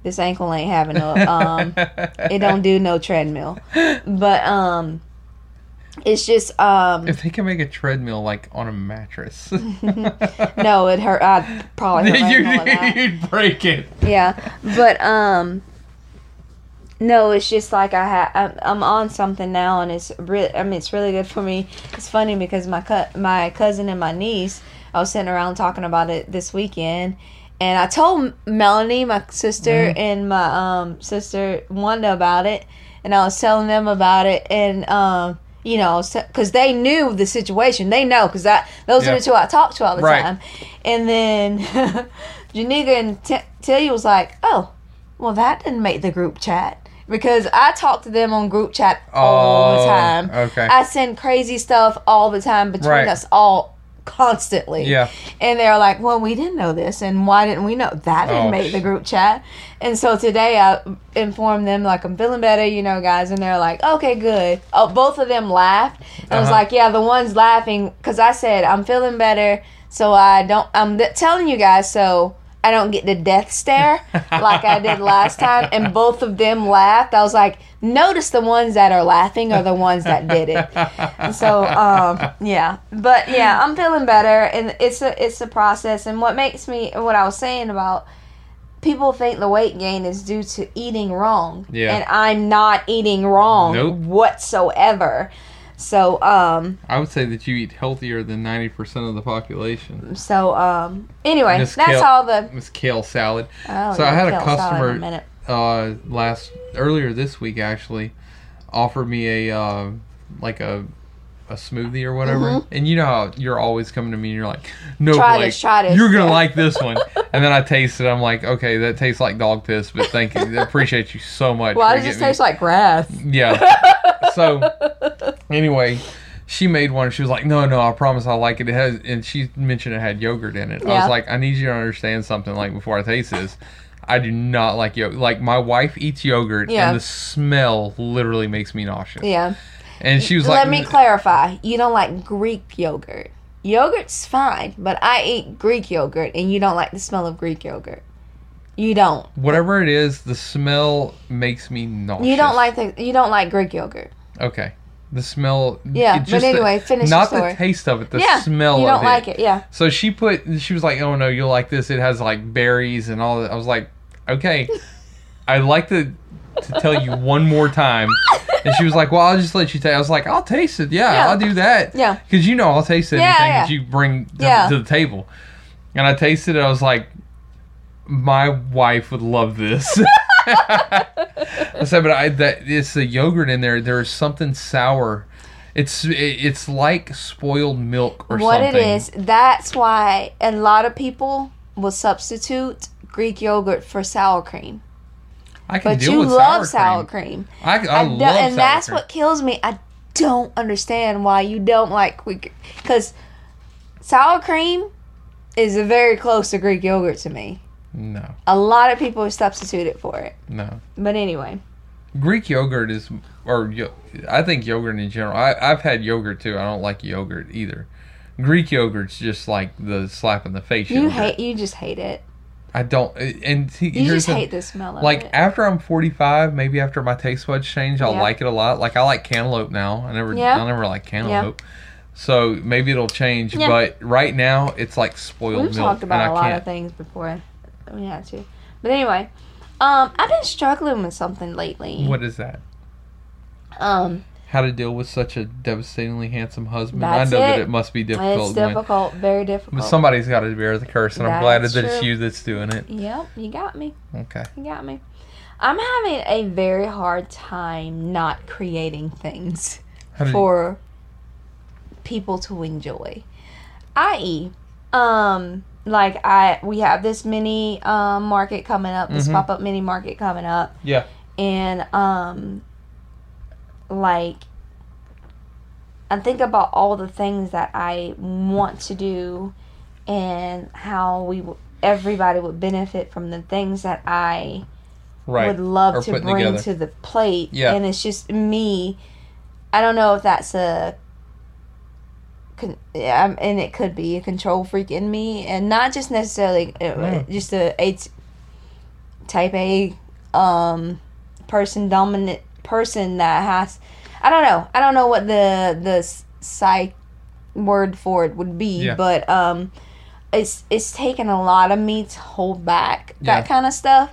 this ankle ain't having no um, *laughs* it don't do no treadmill. But um, It's just um If they can make a treadmill like on a mattress, *laughs* *laughs* no, it hurt. I'd probably hurt you, ankle with that. you'd break it. yeah but um no it's just like i ha- I'm, I'm on something now and it's really i mean it's really good for me it's funny because my cu- my cousin and my niece i was sitting around talking about it this weekend and i told melanie my sister and my um sister wanda about it and i was telling them about it and um you know, because they knew the situation. They know because that those are the two I talk to all the Right. time. And then *laughs* Janika and T- Tilly was like, "Oh, well, that didn't make the group chat because I talk to them on group chat all the Oh, time. okay. I send crazy stuff all the time between Right. us all constantly. Yeah. And they're like, "Well, we didn't know this, and why didn't we know that didn't Oh, make the group chat?" And so today I informed them like I'm feeling better, you know, guys, and they're like, "Okay, good." Oh, both of them laughed. I was Uh-huh. like, "Yeah, the ones laughing because I said I'm feeling better, so I don't. I'm th- telling you guys so." I don't get the death stare *laughs* like I did last time, and both of them laughed. I was like, notice the ones that are laughing are the ones that did it. *laughs* So um yeah but yeah i'm feeling better and it's a it's a process and what makes me what i was saying about people think the weight gain is due to eating wrong Yeah. and i'm not eating wrong Nope. whatsoever so um I would say that you eat healthier than ninety percent of the population. so um anyway Miss that's Kale- all the It's kale salad. oh, So I had a kale salad in customer- minute. Uh last earlier this week actually offered me a uh, like a a smoothie or whatever. And you know how you're always coming to me and you're like no Mm-hmm. Try Blake, this, try this." you're gonna Yeah. like this one. *laughs* And then i taste it. I'm like okay that tastes like dog piss but thank you. I appreciate you so much why does this taste like grass. Yeah. *laughs* So anyway she made one. She was like no no i promise i like it. It has and she mentioned it had yogurt in it. I was like i need you to understand something like before i taste this i do not like yogurt like my wife eats yogurt Yeah. and the smell literally makes me nauseous yeah and she was Let like "Let me clarify. You don't like Greek yogurt. Yogurt's fine, but I eat Greek yogurt and you don't like the smell of Greek yogurt. You don't. whatever it is the smell makes me nauseous You don't like the you don't like Greek yogurt. okay the smell Yeah, it but just the- anyway, finish not the story. taste of it the yeah. smell You of don't like it, yeah. So she put, she was like, "Oh no, you'll like this. It has like berries and all that." I was like, "Okay." I'd like to to tell you one more time, and she was like, "Well, I'll just let you taste." I was like, "I'll taste it. Yeah, Yeah. I'll do that. Yeah. because you know I'll taste anything Yeah, that you bring to, Yeah. to the table." And I tasted it. I was like, "My wife would love this." *laughs* I said, "But I that it's the yogurt in there. There's something sour." It's it, it's like spoiled milk or What something. it is, that's why a lot of people will substitute Greek yogurt for sour cream. I can But deal you with love sour sour cream. cream. I, I, I love and that's cream. what kills me. I don't understand why you don't like Greek because sour cream is very close to Greek yogurt to me. No, A lot of people substitute it for it, no. but anyway, Greek yogurt is, or I think yogurt in general. I, I've had yogurt too. I don't like yogurt either. Greek yogurt's just like the slap in the face. you yogurt. hate you just hate it. I don't. And see, You just hate the smell of Like it. after I'm 45, maybe after my taste buds change, I'll Yeah. like it a lot. Like I like cantaloupe now. I never, Yeah. I never like cantaloupe. So maybe it'll change. Yeah. But right now, it's like spoiled We've milk, talked about a lot of things before. We had to, but anyway, um, I've been struggling with something lately. What is that? Um, How to deal with such a devastatingly handsome husband? That's I know that it. it must be difficult. it's when- difficult, very difficult. But somebody's got to bear the curse, and I'm glad that it's you that's doing it. Yep, you got me. Okay. You got me. I'm having a very hard time not creating things for people to enjoy. I.e., um, like I we have this mini um market coming up, this Mhm. pop up mini market coming up, yeah. and um, like I think about all the things that I want to do, and how we w- everybody would benefit from the things that I Right. would love Or to bring together. to the plate. Yeah. And it's just me. I don't know if that's a. Con- yeah, I'm- and it could be a control freak in me, and not just necessarily uh, Yeah. just a type A um person dominant person that has. I don't know. I don't know what the the psych word for it would be, Yeah. but um, it's it's taken a lot of me to hold back that Yeah. kind of stuff.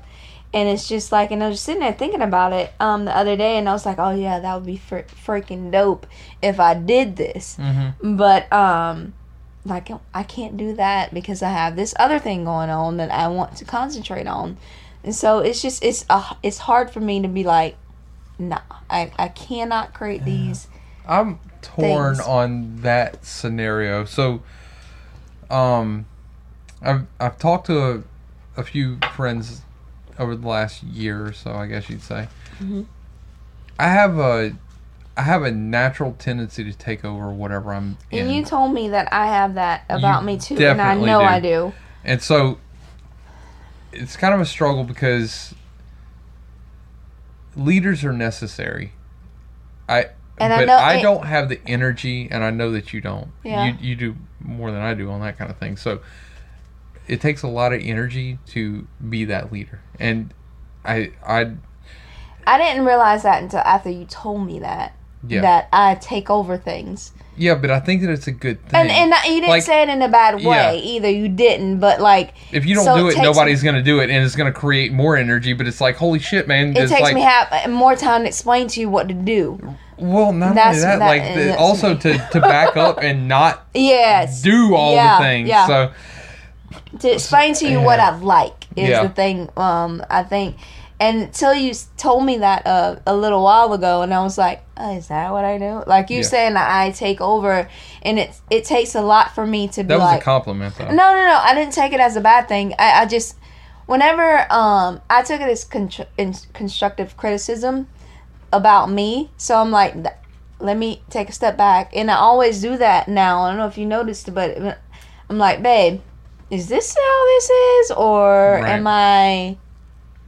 And it's just like, and I was just sitting there thinking about it um the other day, and I was like, oh yeah, that would be fr- freaking dope if I did this. Mm-hmm. But um, like I can't do that because I have this other thing going on that I want to concentrate on, and so it's just it's uh, it's hard for me to be like, nah, I I cannot create these. I'm torn things. on that scenario. So, um, I've I've talked to a, a few friends over the last year or so, I guess you'd say. Mhm. I have a I have a natural tendency to take over whatever I'm in, And you told me that I have that about You me too, and I know do. I do. and so it's kind of a struggle because leaders are necessary. I And I but know I it- don't have the energy, and I know that you don't. Yeah. You you do more than I do on that kind of thing. So it takes a lot of energy to be that leader, and I I I didn't realize that until after you told me that yeah that I take over things. Yeah. But I think that it's a good thing. And and you didn't Like- say it in a bad way Yeah. either. You didn't, but like if you don't so do it it, nobody's gonna do it, and it's gonna create more energy. But it's like holy shit, man! it takes like, me have more time to explain to you what to do. Well, not That's- only that, that- like the, also me. to to back up and not *laughs* Yes. do all Yeah, the things. yeah. So to explain to you what Yeah. I like is the thing. Um, I think, and until you told me that uh, a little while ago, and I was like, oh, "Is that what I do?" Like you Yeah. saying that I take over, and it it takes a lot for me to be that was like, a compliment, though. no, no, no. I didn't take it as a bad thing. I, I just, whenever um, I took it as contr- in- constructive criticism about me. So I'm like, let me take a step back, and I always do that now. I don't know if you noticed, but I'm like, babe, is this how this is, or Right. am I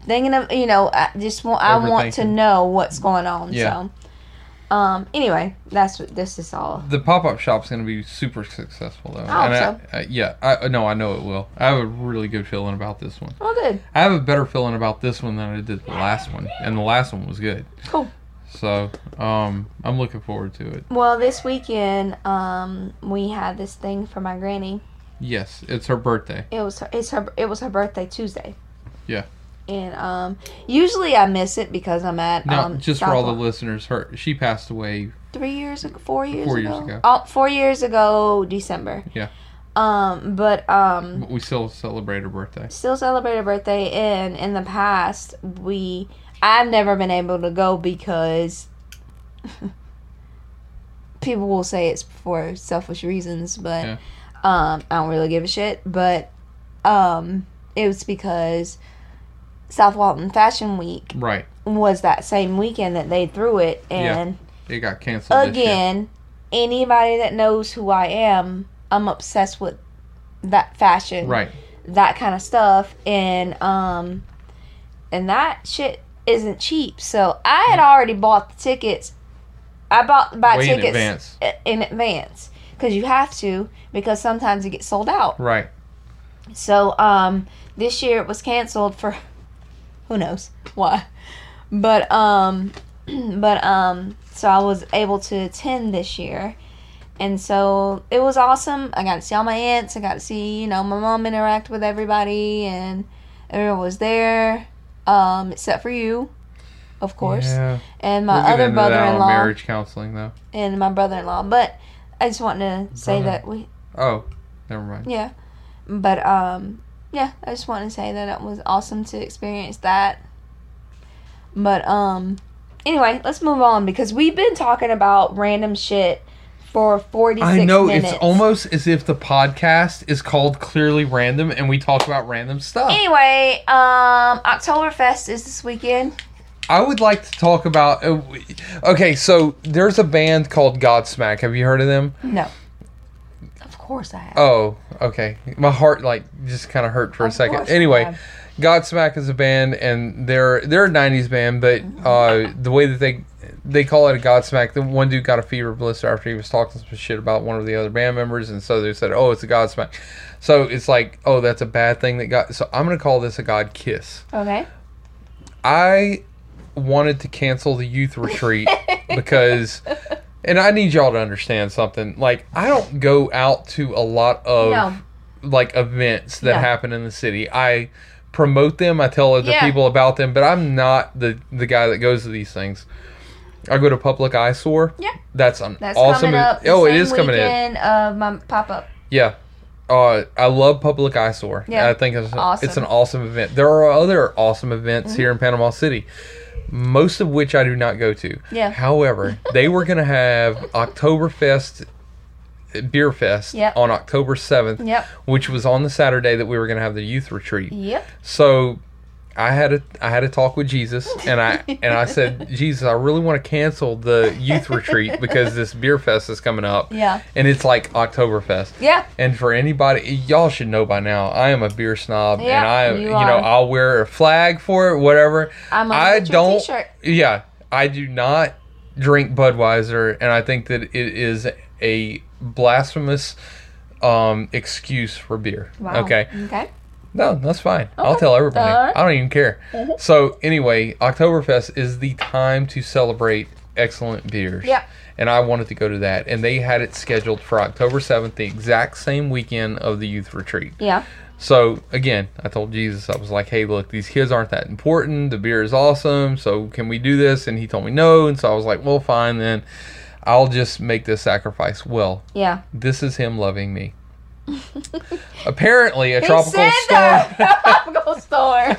thinking of you know? I just want I want to know what's going on. Yeah. So, um, anyway, that's what this is all. The pop up shop's going to be super successful, though. I hope and I, I, yeah, I no, I know it will. I have a really good feeling about this one. Oh, good, I have a better feeling about this one than I did the last one, and the last one was good. cool. So, um, I'm looking forward to it. Well, this weekend, um, we had this thing for my granny. Yes, it's her birthday. It was her, it's her it was her birthday Tuesday. Yeah. And um, usually I miss it because I'm at No, um, just for all the listeners, her she passed away. three years ago, four years Four ago, years ago. Oh, four years ago, December. Yeah. Um, but um, but We still celebrate her birthday. still celebrate her birthday. And in the past, we I've never been able to go because *laughs* people will say it's for selfish reasons, but Yeah. um, I don't really give a shit. But um, it was because South Walton Fashion Week Right. was that same weekend that they threw it, Yeah. and It got canceled. again, anybody that knows who I am, I'm obsessed with that fashion, Right. that kind of stuff, and um, and that shit isn't cheap. So I had already bought the tickets. I bought buy Way in tickets advance. in advance because you have to because sometimes it gets sold out. Right. So um this year it was canceled for who knows why. But um *clears throat* but um so I was able to attend this year. And so it was awesome. I got to see all my aunts. I got to see, you know, my mom interact with everybody and everyone was there. Um except for you, of course. Yeah. And my We'll other brother-in-law marriage counseling, though. and my brother-in-law. But I just wanted to say Brother. that we Oh, never mind. yeah. But um yeah, I just want to say that it was awesome to experience that. But um anyway, let's move on because we've been talking about random shit for 46 I know minutes. it's almost as if the podcast is called Clearly Random, and we talk about random stuff. Anyway, um Oktoberfest is this weekend. I would like to talk about. Uh, okay, so there's a band called Godsmack. Have you heard of them? No. Of course I have. Oh, okay. My heart like just kind of hurt for a second. Anyway. Godsmack is a band, and they're they're a '90s band, but uh, the way that they they call it a Godsmack, the one dude got a fever blister after he was talking some shit about one of the other band members, and so they said, "Oh, it's a Godsmack." So it's like, oh, that's a bad thing that got. So I'm gonna call this a God kiss. Okay. I wanted to cancel the youth *laughs* retreat because, and I need y'all to understand something. Like, I don't go out to a lot of No. like events that No. happen in the city. I promote them. I tell other Yeah. people about them, but I'm not the the guy that goes to these things. I go to Public Eyesore. Yeah. That's an That's awesome. coming up. oh, it is coming in. Of my pop up. Yeah. Uh, I love Public Eyesore. Yeah. I think it's, Awesome. Mm-hmm. it's an awesome event. There are other awesome events here in Panama City, most of which I do not go to. Yeah. However, *laughs* they were going to have Oktoberfest Beer Fest Yep. on October 7th, Yep. which was on the Saturday that we were going to have the youth retreat. Yep. So I had a I had a talk with Jesus and I and I said, *laughs* Jesus, I really want to cancel the youth retreat because this beer fest is coming up. Yeah. And it's like Oktoberfest. Yeah. And for anybody, y'all should know by now, I am a beer snob, Yeah, and I, you you, are. know, I'll wear a flag for it, whatever. I'm a I don't. t-shirt. Yeah, I do not drink Budweiser, and I think that it is a blasphemous um, excuse for beer. Wow. Okay, Okay. No, that's fine. I'll tell everybody. Right. I don't even care. Mm-hmm. So anyway, Oktoberfest is the time to celebrate excellent beers. Yeah. And I wanted to go to that, and they had it scheduled for October seventh, the exact same weekend of the youth retreat. Yeah. So again, I told Jesus, I was like, "Hey, look, these kids aren't that important. The beer is awesome. So can we do this?" And he told me no, and so I was like, "Well, fine then. I'll just make this sacrifice." Well, Yeah. this is him loving me. *laughs* Apparently, a *laughs* tropical storm. tropical *laughs* storm.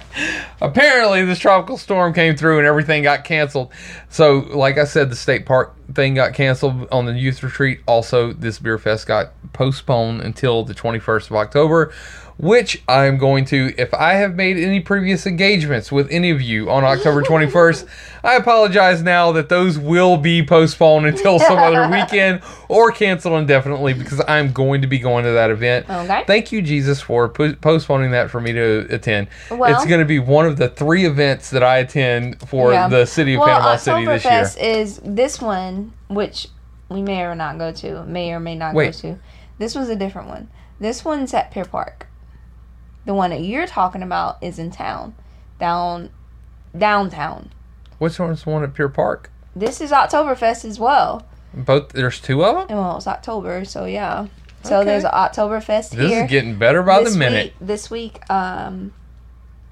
apparently this tropical storm came through and everything got canceled. So, like I said, the state park thing got canceled on the youth retreat. Also, this beer fest got postponed until the 21st of October, which I'm going to, if I have made any previous engagements with any of you on October *laughs* 21st, I apologize now that those will be postponed until some other *laughs* weekend or canceled indefinitely because I'm going to be going to that event. Okay. Thank you, Jesus, for po- postponing that for me to attend. Well- it's going to be one of the three events that I attend for Yeah. the city of well, Panama City this year. Is this one, which we may or not go to, may or may not Wait. go to. This was a different one. This one's at Pier Park. The one that you're talking about is in town, down, downtown. Which one's the one at Pier Park? This is Oktoberfest as well. Both. There's two of them. Well, it's October, so yeah. So Okay. there's Oktoberfest This is getting better by this the minute. Week, this week, um,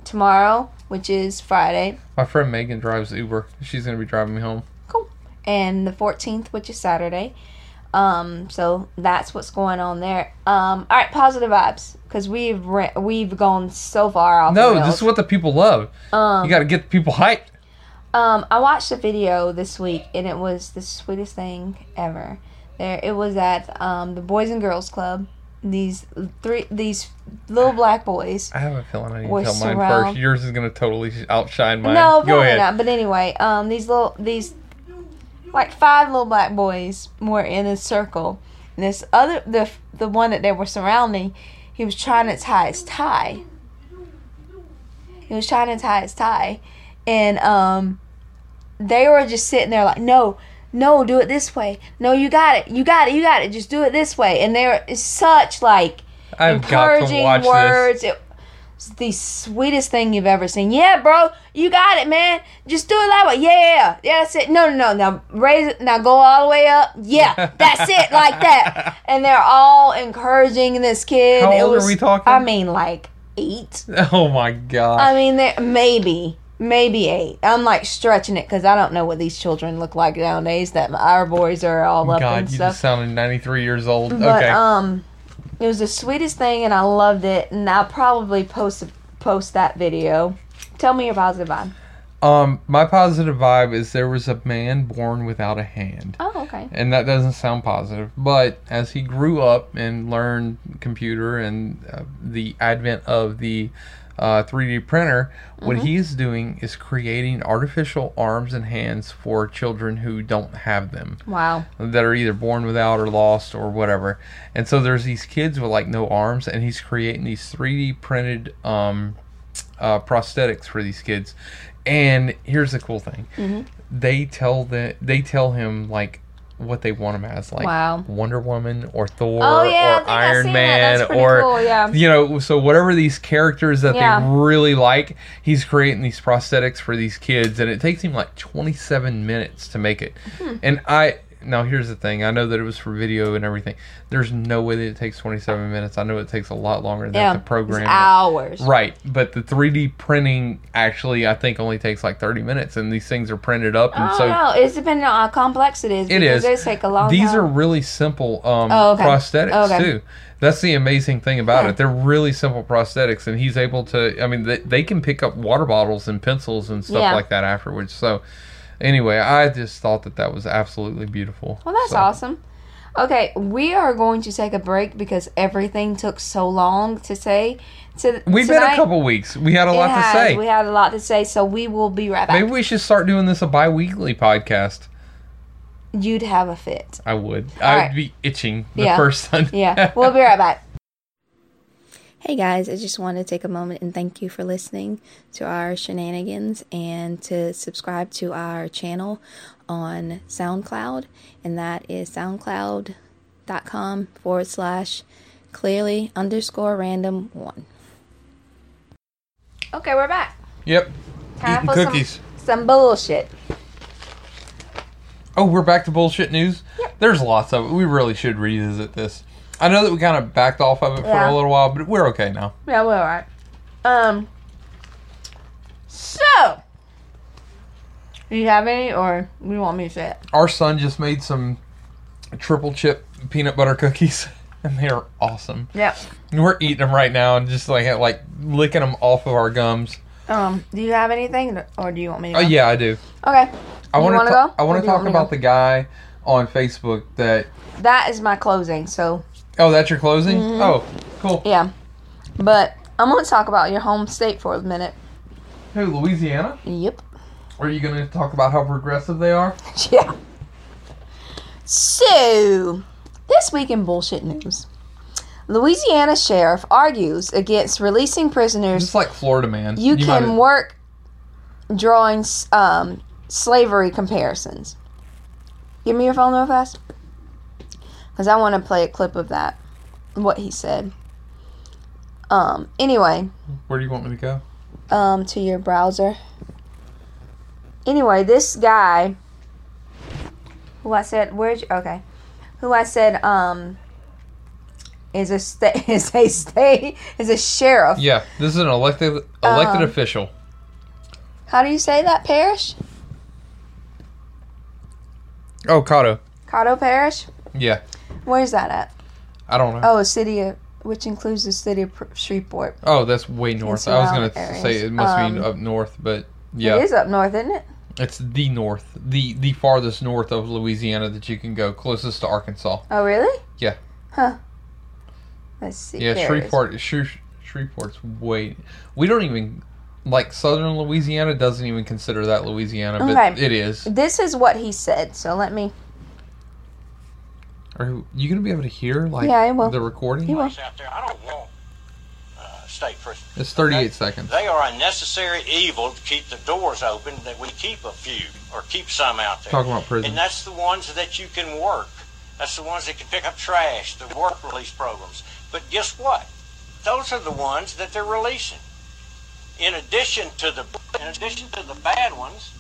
tomorrow, which is Friday, My friend Megan drives Uber. She's going to be driving me home. And the 14th, which is Saturday. Um, so that's what's going on there. Um, all right, positive vibes because we've re- we've gone so far off. No, this is what the people love. um, You got to get the people hyped. um, I watched a video this week and it was the sweetest thing ever. There, it was at um, the Boys and Girls Club. These three, these little black boys. I have a feeling I need to tell mine surround- first. Yours is going to totally outshine mine. No, Go probably ahead. not. But anyway, um, these little these like five little black boys were in a circle. And this other the the one that they were surrounding, he was trying to tie his tie. He was trying to tie his tie, and um, they were just sitting there like, no. No, do it this way. No, you got it. You got it. You got it. Just do it this way. And they're such like I've got to encouraging words. It, the sweetest thing you've ever seen. Yeah, bro, you got it, man. Just do it that way. Yeah, yeah, that's it. No, no, no. Now raise it. Now go all the way up. Yeah, *laughs* that's it, like that. And they're all encouraging this kid. How it old are we talking? I mean, like eight. *laughs* Oh my god. I mean, maybe. Maybe eight. I'm like stretching it because I don't know what these children look like nowadays. That our boys are all up God, and you stuff. just sounded 93 years old. But okay. um, it was the sweetest thing, and I loved it. And I'll probably post post that video. Tell me your positive vibe. Um, my positive vibe is there was a man born without a hand. Oh, okay. And that doesn't sound positive, but as he grew up and learned computer and uh, the advent of the uh, 3D printer, what Mm-hmm. he's doing is creating artificial arms and hands for children who don't have them Wow. that are either born without or lost or whatever. And so there's these kids with like no arms, and he's creating these 3D printed um, uh, prosthetics for these kids. And here's the cool thing: Mm-hmm. they tell the they tell him like what they want him as, like Wow. Wonder Woman or Thor Oh, yeah, or Iron. Man or cool, yeah. you know, so whatever these characters that Yeah. they really like, he's creating these prosthetics for these kids, and it takes him like 27 minutes to make it. Hmm. And I now here's the thing: I know that it was for video and everything. There's no way that it takes 27 minutes. I know it takes a lot longer than Yeah. that to program. It. hours. Right, but the 3D printing actually, I think, only takes like 30 minutes, and these things are printed up, and Oh so no, it's depending on how complex it is. It because. Those take a long these time. are really simple um, Oh, okay. prosthetics Okay. too. That's the amazing thing about Yeah. it. They're really simple prosthetics, and he's able to. I mean, they, they can pick up water bottles and pencils and stuff Yeah. like that afterwards. So, anyway, I just thought that that was absolutely beautiful. Well, that's So, awesome. Okay, we are going to take a break because everything took so long to say. To We've been a couple weeks. We had a It lot has. to say. We had a lot to say, so we will be right back. Maybe we should start doing this a bi-weekly podcast. You'd have a fit. I would. All I'd right. be itching the Yeah. first time. Yeah, *laughs* we'll be right back. Hey guys, I just want to take a moment and thank you for listening to our shenanigans and to subscribe to our channel on SoundCloud, and that is soundcloud.com forward slash clearly underscore random one. Okay, we're back. Yep. Time Eating for some- cookies. Some, bullshit. Oh, we're back to bullshit news. There's lots of it. We really should revisit this. I know that we kind of backed off of it for a little while, but we're okay now. Yeah, we're alright. Um, so, do you have any, or do you want me to say it? Our son just made some triple chip peanut butter cookies, *laughs* and they're awesome. Yeah. We're eating them right now and just like like licking them off of our gums. Um, do you have anything, or do you want me to? Oh go? yeah, I do. Okay. I want to. I want to talk want me to about the guy on Facebook that. That is my closing. So Oh, that's your closing. Mm-hmm. Oh, cool. yeah, but I'm gonna talk about your home state for a minute. Who, Louisiana? Yep. Are you going to talk about how progressive they are? *laughs* Yeah. So, this week in bullshit news, Louisiana sheriff argues against releasing prisoners Just like Florida man. you, might can work drawing um, slavery comparisons. Give me your phone real fast. Because I want to play a clip of that. What he said. Um, anyway, Where do you want me to go? um, to your browser. Anyway, this guy who I said, where'd you, okay, who I said, um, is a state, *laughs* is a state, is a sheriff. Yeah, this is an elected elected Um, official. How do you say that, Parish? Oh, Caddo. Caddo Parish? Yeah, Where's that at? I don't know. Oh, a city of, which includes the city of Shreveport. Oh, that's way north. I was gonna say it must be Um, up north, but yeah, It is up north, isn't it? it's the north, the the farthest north of Louisiana that you can go, closest to Arkansas. Oh, really? Yeah. Huh. Let's see. Yeah, There. Shreveport. Shreveport's way. We don't even like Southern Louisiana doesn't even consider that Louisiana, but Okay. it is. This is what he said. So let me. Are you gonna be able to hear like Yeah, I will. the recording? He will. out there. I don't want uh, state prison. It's 38 Okay? seconds. They are a necessary evil to keep the doors open. That we keep a few or keep some out there. Talking about prison. And that's the ones that you can work. That's the ones that can pick up trash, the work release programs. But guess what? Those are the ones that they're releasing. In addition to the in addition to the bad ones,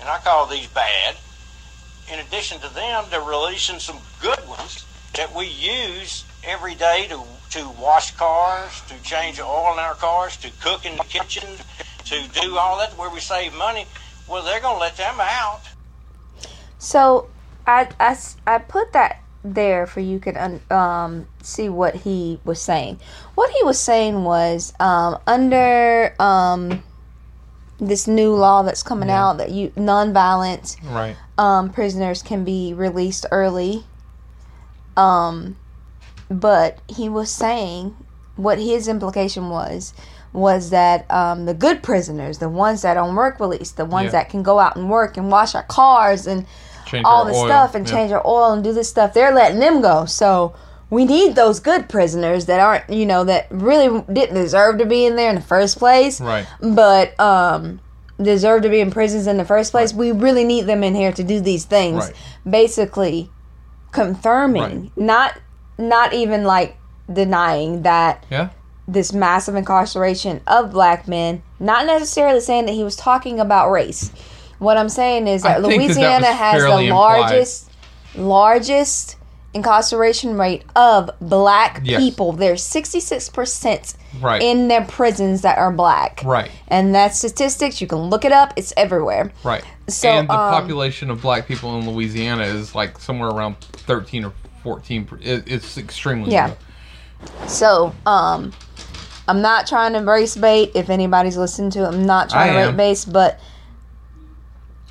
and I call these bad. In addition to them, they're releasing some good ones that we use every day to to wash cars, to change oil in our cars, to cook in the kitchen, to do all that where we save money. Well, they're going to let them out. So I, I, I put that there for you could un, um, see what he was saying. What he was saying was um, under um, this new law that's coming out that you nonviolent Right. Um, prisoners can be released early. Um, but he was saying what his implication was was that um, the good prisoners, the ones that on work release, the ones Yeah. that can go out and work and wash our cars and Change all the stuff and Yeah. change our oil and do this stuff, they're letting them go. So we need those good prisoners that aren't, you know, that really didn't deserve to be in there in the first place Right. but um deserve to be in prisons in the first place. We really need them in here to do these things. Right. Basically, confirming, Right. not not even like denying that Yeah. this massive incarceration of black men. Not necessarily saying that he was talking about race. What I'm saying is I that that that Louisiana has the fairly implied. largest largest incarceration rate of black Yes. people. There's 66% Right. in their prisons that are black. Right. And that statistics, you can look it up, it's everywhere. Right. So, and the um, population of black people in Louisiana is like somewhere around 13 or 14. It, it's extremely Yeah. low. So, um, I'm not trying to race bait. If anybody's listening to it, I'm not trying I to race base, but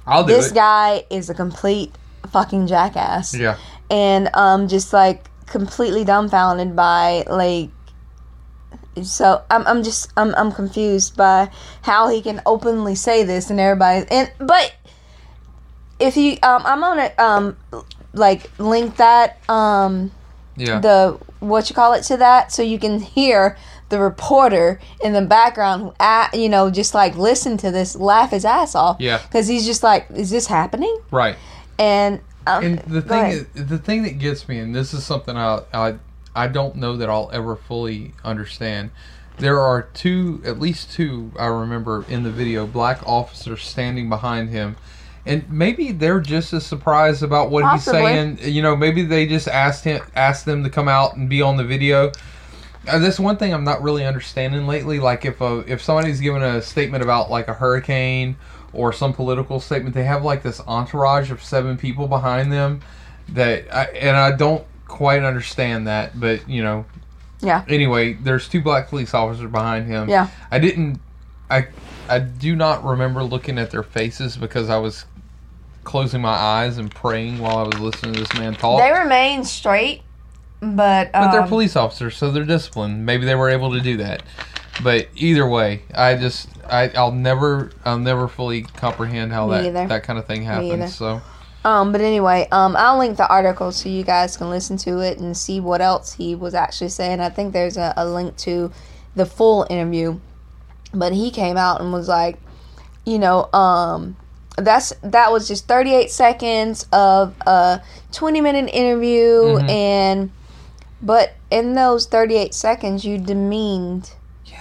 I'll do this it. guy is a complete fucking jackass. Yeah. And um just like completely dumbfounded by like so I'm I'm just I'm I'm confused by how he can openly say this and everybody and but if you um I'm gonna um like link that um Yeah. the what you call it to that so you can hear the reporter in the background who a you know just like listen to this laugh his ass off Yeah. because he's just like is this happening right. and um, And the thing, is, the thing that gets me, and this is something I, I, I don't know that I'll ever fully understand. There are two, at least two, I remember in the video, black officers standing behind him, and maybe they're just as surprised about what Possibly. he's saying. You know, maybe they just asked him, asked them to come out and be on the video. Uh, that's one thing I'm not really understanding lately. Like if a if somebody's giving a statement about like a hurricane or some political statement, they have like this entourage of seven people behind them. That I, and I don't quite understand that, but you know. Yeah. Anyway, there's two black police officers behind him. Yeah. I didn't. I I do not remember looking at their faces because I was closing my eyes and praying while I was listening to this man talk. they remain straight but um, But they're police officers, so they're disciplined. Maybe they were able to do that. But either way, I just I, I'll never I'll never fully comprehend how Me that either. that kind of thing either. happens. So um but anyway um i'll link the article so you guys can listen to it and see what else he was actually saying i think there's a, a link to the full interview but he came out and was like you know um that's that was just 38 seconds of a 20 minute interview Mhm. and but in those 38 seconds you demeaned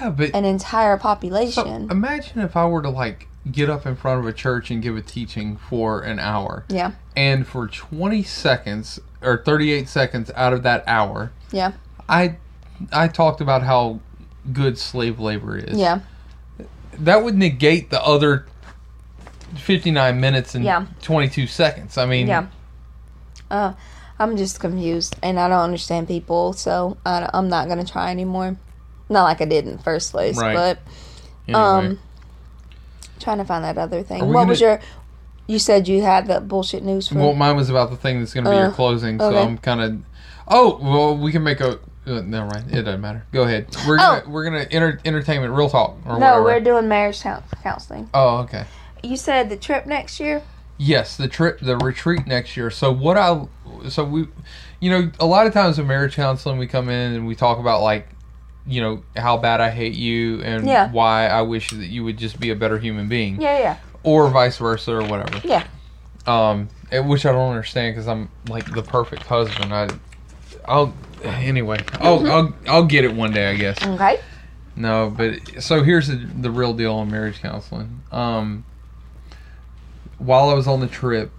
yeah, but an entire so population imagine if I were to like get up in front of a church and give a teaching for an hour, yeah and for 20 seconds or 38 seconds out of that hour, yeah I I talked about how good slave labor is. yeah that would negate the other 59 minutes and Yeah. 22 seconds. I mean, Yeah. Uh, I'm just confused, and I don't understand people, so I, I, am not gonna try anymore. Not like I did in the first place, Right. but anyway. um, trying to find that other thing. What was gonna- your? You said you had the bullshit news for. well, mine was about the thing that's going to be your Uh, closing, so. I'm kind of. Oh, well, we can make a. Uh, never mind. It doesn't matter. Go ahead. We're gonna Oh. we're gonna enter, entertainment, real talk, or no, whatever. we're doing marriage counseling. Oh, okay. You said the trip next year. Yes, the trip, the retreat next year. So what I, so we, you know, a lot of times in marriage counseling, we come in and we talk about like, you know, how bad I hate you and Yeah. why I wish that you would just be a better human being, Yeah, yeah, or vice versa, or whatever. yeah. Um, which I don't understand because I'm like the perfect husband. I, I'll anyway. I'll Mm-hmm. I'll I'll get it one day, I guess. Okay. No, but so here's the, the real deal on marriage counseling. Um, while I was on the trip,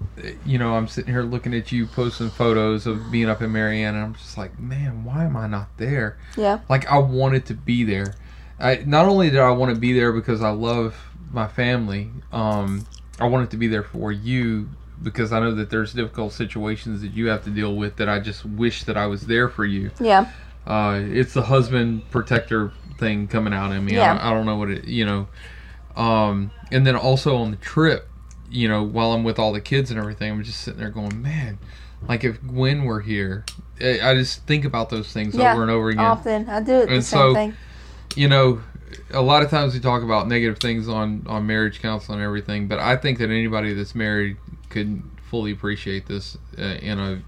you know, I'm sitting here looking at you posting photos of being up in Marianna, and I'm just like, man, why am I not there? Yeah. Like I wanted to be there. I not only did I want to be there because I love my family. Um, I wanted to be there for you because I know that there's difficult situations that you have to deal with that I just wish that I was there for you Yeah. uh, it's the husband protector thing coming out in me. I, Yeah. don't, I don't know what it, you know. Um, and then also on the trip, you know, while I'm with all the kids and everything, I'm just sitting there going, man, like if Gwen were here, I, I just think about those things Yeah. over and over again. Often I do it the And same so- thing. You know, a lot of times we talk about negative things on on marriage counseling and everything, but I think that anybody that's married could fully appreciate this uh, in a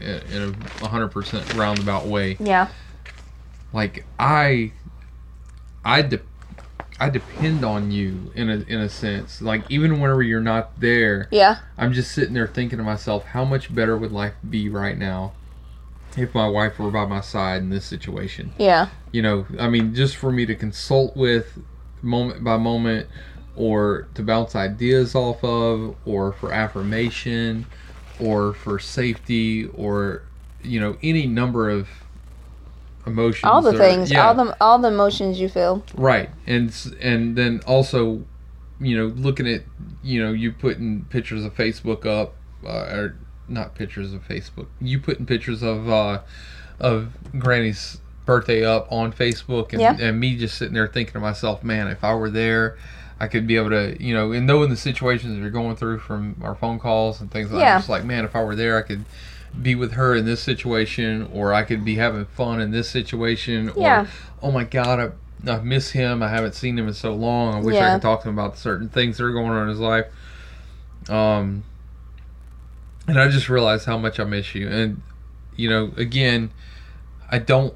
in a 100% roundabout way Yeah. like I I de- I depend on you in a in a sense. Like even whenever you're not there, Yeah. I'm just sitting there thinking to myself, how much better would life be right now if my wife were by my side in this situation? Yeah. You know, I mean, just for me to consult with moment by moment or to bounce ideas off of or for affirmation or for safety or you know any number of emotions All the or- things, yeah. all the all the emotions you feel. Right, and and then also, you know, looking at you know you putting pictures of Facebook up, uh, or not pictures of Facebook. You putting pictures of uh, of Granny's birthday up on Facebook, and, Yeah. and me just sitting there thinking to myself, man, if I were there. I could be able to, you know, and knowing the situations that you're going through from our phone calls and things like that, Yeah. I'm just like, man, if I were there, I could be with her in this situation, or I could be having fun in this situation, or Yeah. oh my god, I, I miss him. I haven't seen him in so long. I wish I could talk to him about certain things that are going on in his life. Um, and I just realized how much I miss you. And you know, again, I don't.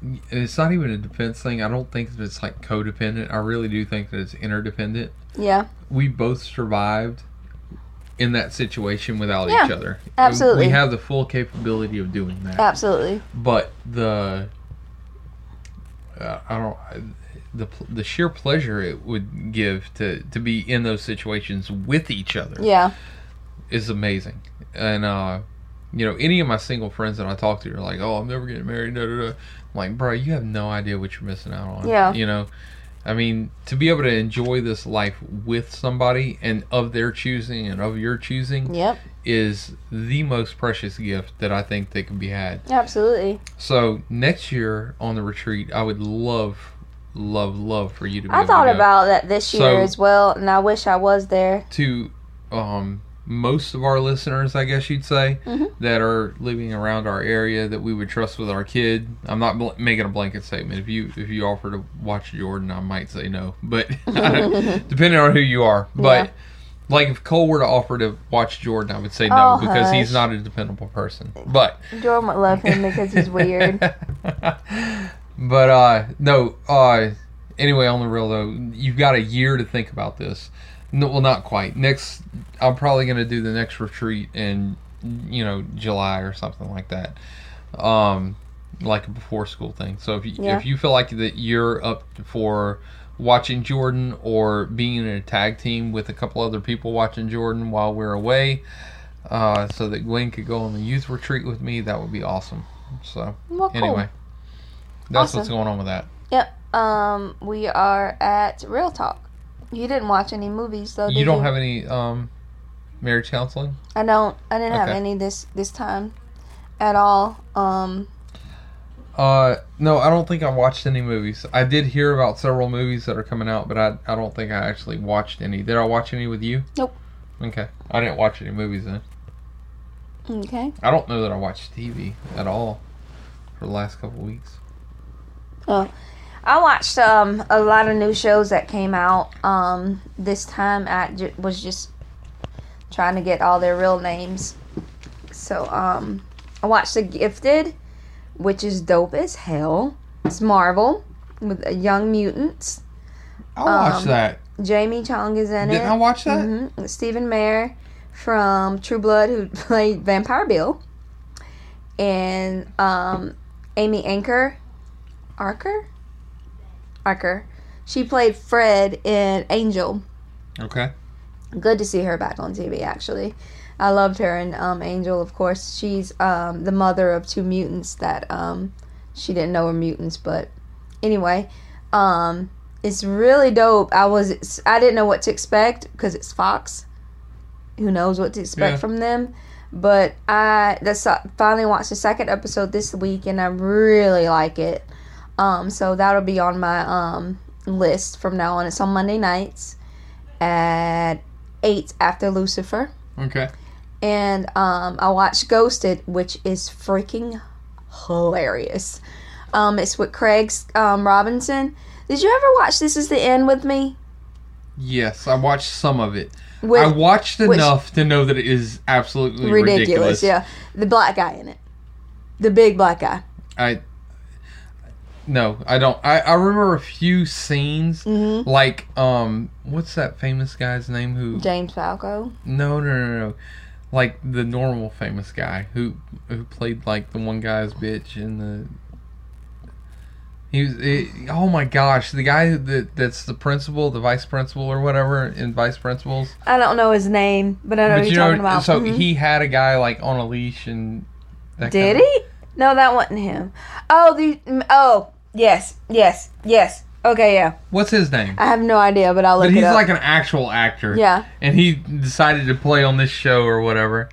And it's not even a defense thing. I don't think that it's like codependent. I really do think that it's interdependent. Yeah. We both survived in that situation without Yeah, each other. absolutely. We have the full capability of doing that Absolutely. but the uh, I don't the the sheer pleasure it would give to to be in those situations with each other Yeah. is amazing. And uh, you know, any of my single friends that I talk to are like, "Oh, I'm never getting married." Da, da, da. I'm like, bro, you have no idea what you're missing out on. Yeah. You know, I mean, to be able to enjoy this life with somebody and of their choosing and of your choosing Yep. is the most precious gift that I think that can be had. Absolutely. So next year on the retreat, I would love, love, love for you to be I thought to about that this year So- as well, and I wish I was there. to um, most of our listeners, I guess you'd say, Mhm. that are living around our area that we would trust with our kid. I'm not bl- making a blanket statement. If you if you offer to watch Jordan, I might say no, but *laughs* *laughs* depending on who you are. But Yeah. like if Cole were to offer to watch Jordan, I would say no Oh, because he's not a dependable person. But Jordan would love him because he's weird. *laughs* but uh no uh anyway on the real though you've got a year to think about this no, well not quite next i'm probably going to do the next retreat in you know july or something like that um like a before school thing so if you Yeah. if you feel like that you're up for watching jordan or being in a tag team with a couple other people watching jordan while we're away uh, so that Gwen could go on the youth retreat with me, that would be awesome. So, Well, cool. anyway, that's what's going on with that. Yep. Um, we are at Real Talk. You didn't watch any movies though. you don't you? have any um, marriage counseling? I don't. I didn't have any this this time, at all. Um. Uh, no, I don't think I watched any movies. I did hear about several movies that are coming out, but I, I don't think I actually watched any. Did I watch any with you? Nope. Okay, I didn't watch any movies then. Okay. I don't know that I watched TV at all for the last couple weeks. Oh, I watched um a lot of new shows that came out um this time. I ju- was just trying to get all their real names. So um, I watched The Gifted, which is dope as hell. It's Marvel with uh, Young Mutants. I watched Um, that. Jamie Chung is in Didn't it. I watch that? hmm Stephen Moyer from True Blood, who *laughs* played Vampire Bill, and um, Amy Anchor, Archer, Archer. She played Fred in Angel. Okay. Good to see her back on TV. Actually, I loved her in um, Angel. Of course, she's um, the mother of two mutants that um, she didn't know were mutants. But anyway, um, it's really dope. I was I didn't know what to expect because it's Fox. Who knows what to expect Yeah. from them? But I that's finally watched the second episode this week and I really like it. Um, so that'll be on my um list from now on. It's on Monday nights at eight after Lucifer. Okay. And um, I watched Ghosted, which is freaking hilarious. Um, it's with Craig um, Robinson. Did you ever watch This Is the End with me? Yes, I watched some of it. With I watched which- enough to know that it is absolutely ridiculous, ridiculous. yeah. The black guy in it, the big black guy. I No, I don't. I, I remember a few scenes, Mhm. like um, what's that famous guy's name? Who? James Franco. No, no, no, no. Like the normal famous guy who who played like the one guy's bitch in the. He was. It, oh my gosh, the guy that that's the principal, the vice principal or whatever in vice principals. I don't know his name, but I know what you're know, talking about. so Mhm. he had a guy like on a leash and. That Did kinda- he? No, that wasn't him. Oh, the oh yes, yes, yes. Okay, yeah. What's his name? I have no idea, but I'll look But he's it up. like an actual actor. yeah, and he decided to play on this show or whatever.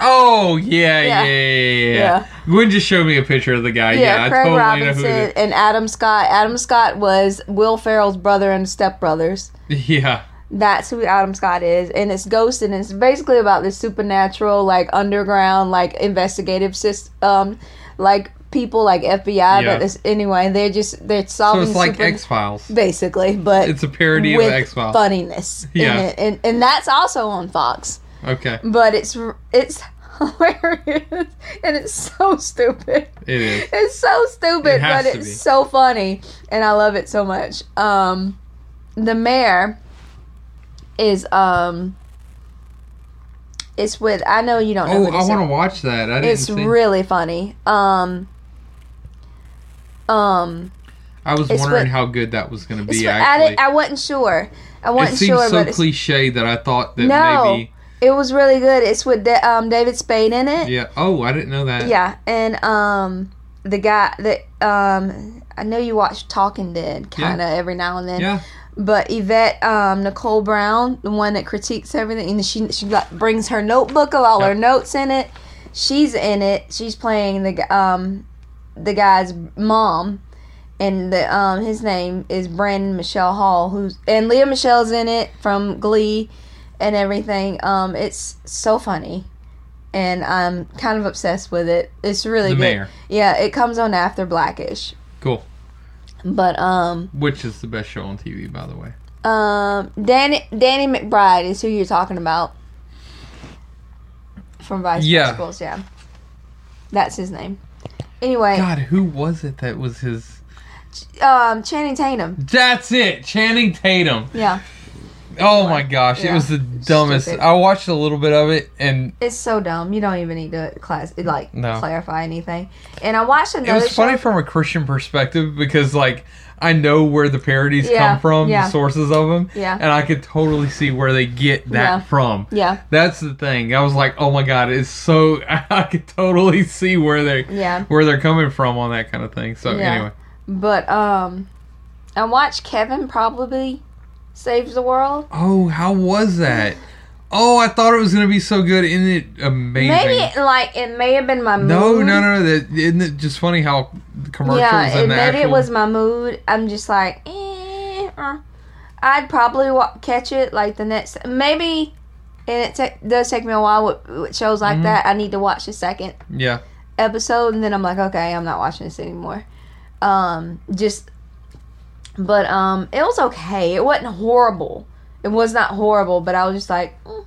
Oh yeah, yeah, Yeah. yeah, yeah. yeah. Gwen just showed me a picture of the guy. yeah. Yeah, I Craig totally know Robinson and Adam Scott. Adam Scott was Will Ferrell's brother and stepbrothers. *laughs* Yeah, That's who Adam Scott is, and it's Ghost, and it's basically about this supernatural, like underground, like investigative system, um, like people like FBI. Yeah. But anyway, they're just they're so solving it's like X Files. basically, but It's a parody of X Files. funniness Yeah. and and that's also on Fox. Okay, But it's it's *laughs* hilarious and it's so stupid. it is. It's so stupid, It but it's be. so funny, and I love it so much. Um, the mayor is um, it's with I know you don't know. Oh, I want to watch that. I didn't It's see. really funny. Um, um, I was wondering with- how good that was going to be. with- I, Actually, didn't- I wasn't sure. I it wasn't seems sure, so cliche that I thought that No. maybe. it was really good. It's with Da- um, David Spade in it. Yeah. Oh, I didn't know that. Yeah, and um, the guy that um, I know you watch Talking Dead kind of every now and then. Yeah. But Yvette, um, Nicole Brown, the one that critiques everything, and she she like brings her notebook of all her notes in it. She's in it. She's playing the um, the guy's mom, and the um his name is Brandon Michelle Hall, who's and Lea Michele's in it from Glee, and everything. Um, it's so funny, and I'm kind of obsessed with it. It's really The good. mayor. Yeah, it comes on after Blackish, Cool. But um. Which is the best show on TV, by the way. Um, Danny Danny McBride is who you're talking about from Vice Yeah. Principals. Yeah, that's his name. Anyway, God, who was it that was his? um, Channing Tatum. That's it, Channing Tatum. Yeah, Oh my gosh, it was the dumbest. Stupid. I watched a little bit of it, and it's so dumb. You don't even need to class like No. clarify anything. And I watched it another. was funny from a Christian perspective because, like, I know where the parodies Yeah, come from, yeah. the sources of them, Yeah. and I could totally see where they get that Yeah. from. Yeah, That's the thing. I was like, oh my god, it's so. *laughs* I could totally see where they yeah. where they're coming from on that kind of thing. So Yeah. anyway, But um, I watched Kevin probably saves the world. oh, how was that? Oh, I thought it was gonna be so good. Isn't it amazing? Maybe like it may have been my mood. No, no, no. That isn't it just funny how the commercials Yeah, and it, the maybe actual. it was my mood. I'm just like, eh, uh. I'd probably wa- catch it like the next, maybe, and it ta- does take me a while with, with shows like Mhm. that. I need to watch the second yeah, episode, and then I'm like, okay, I'm not watching this anymore. Um, just, but um, it was okay. It wasn't horrible. It was not horrible, but I was just like, mm,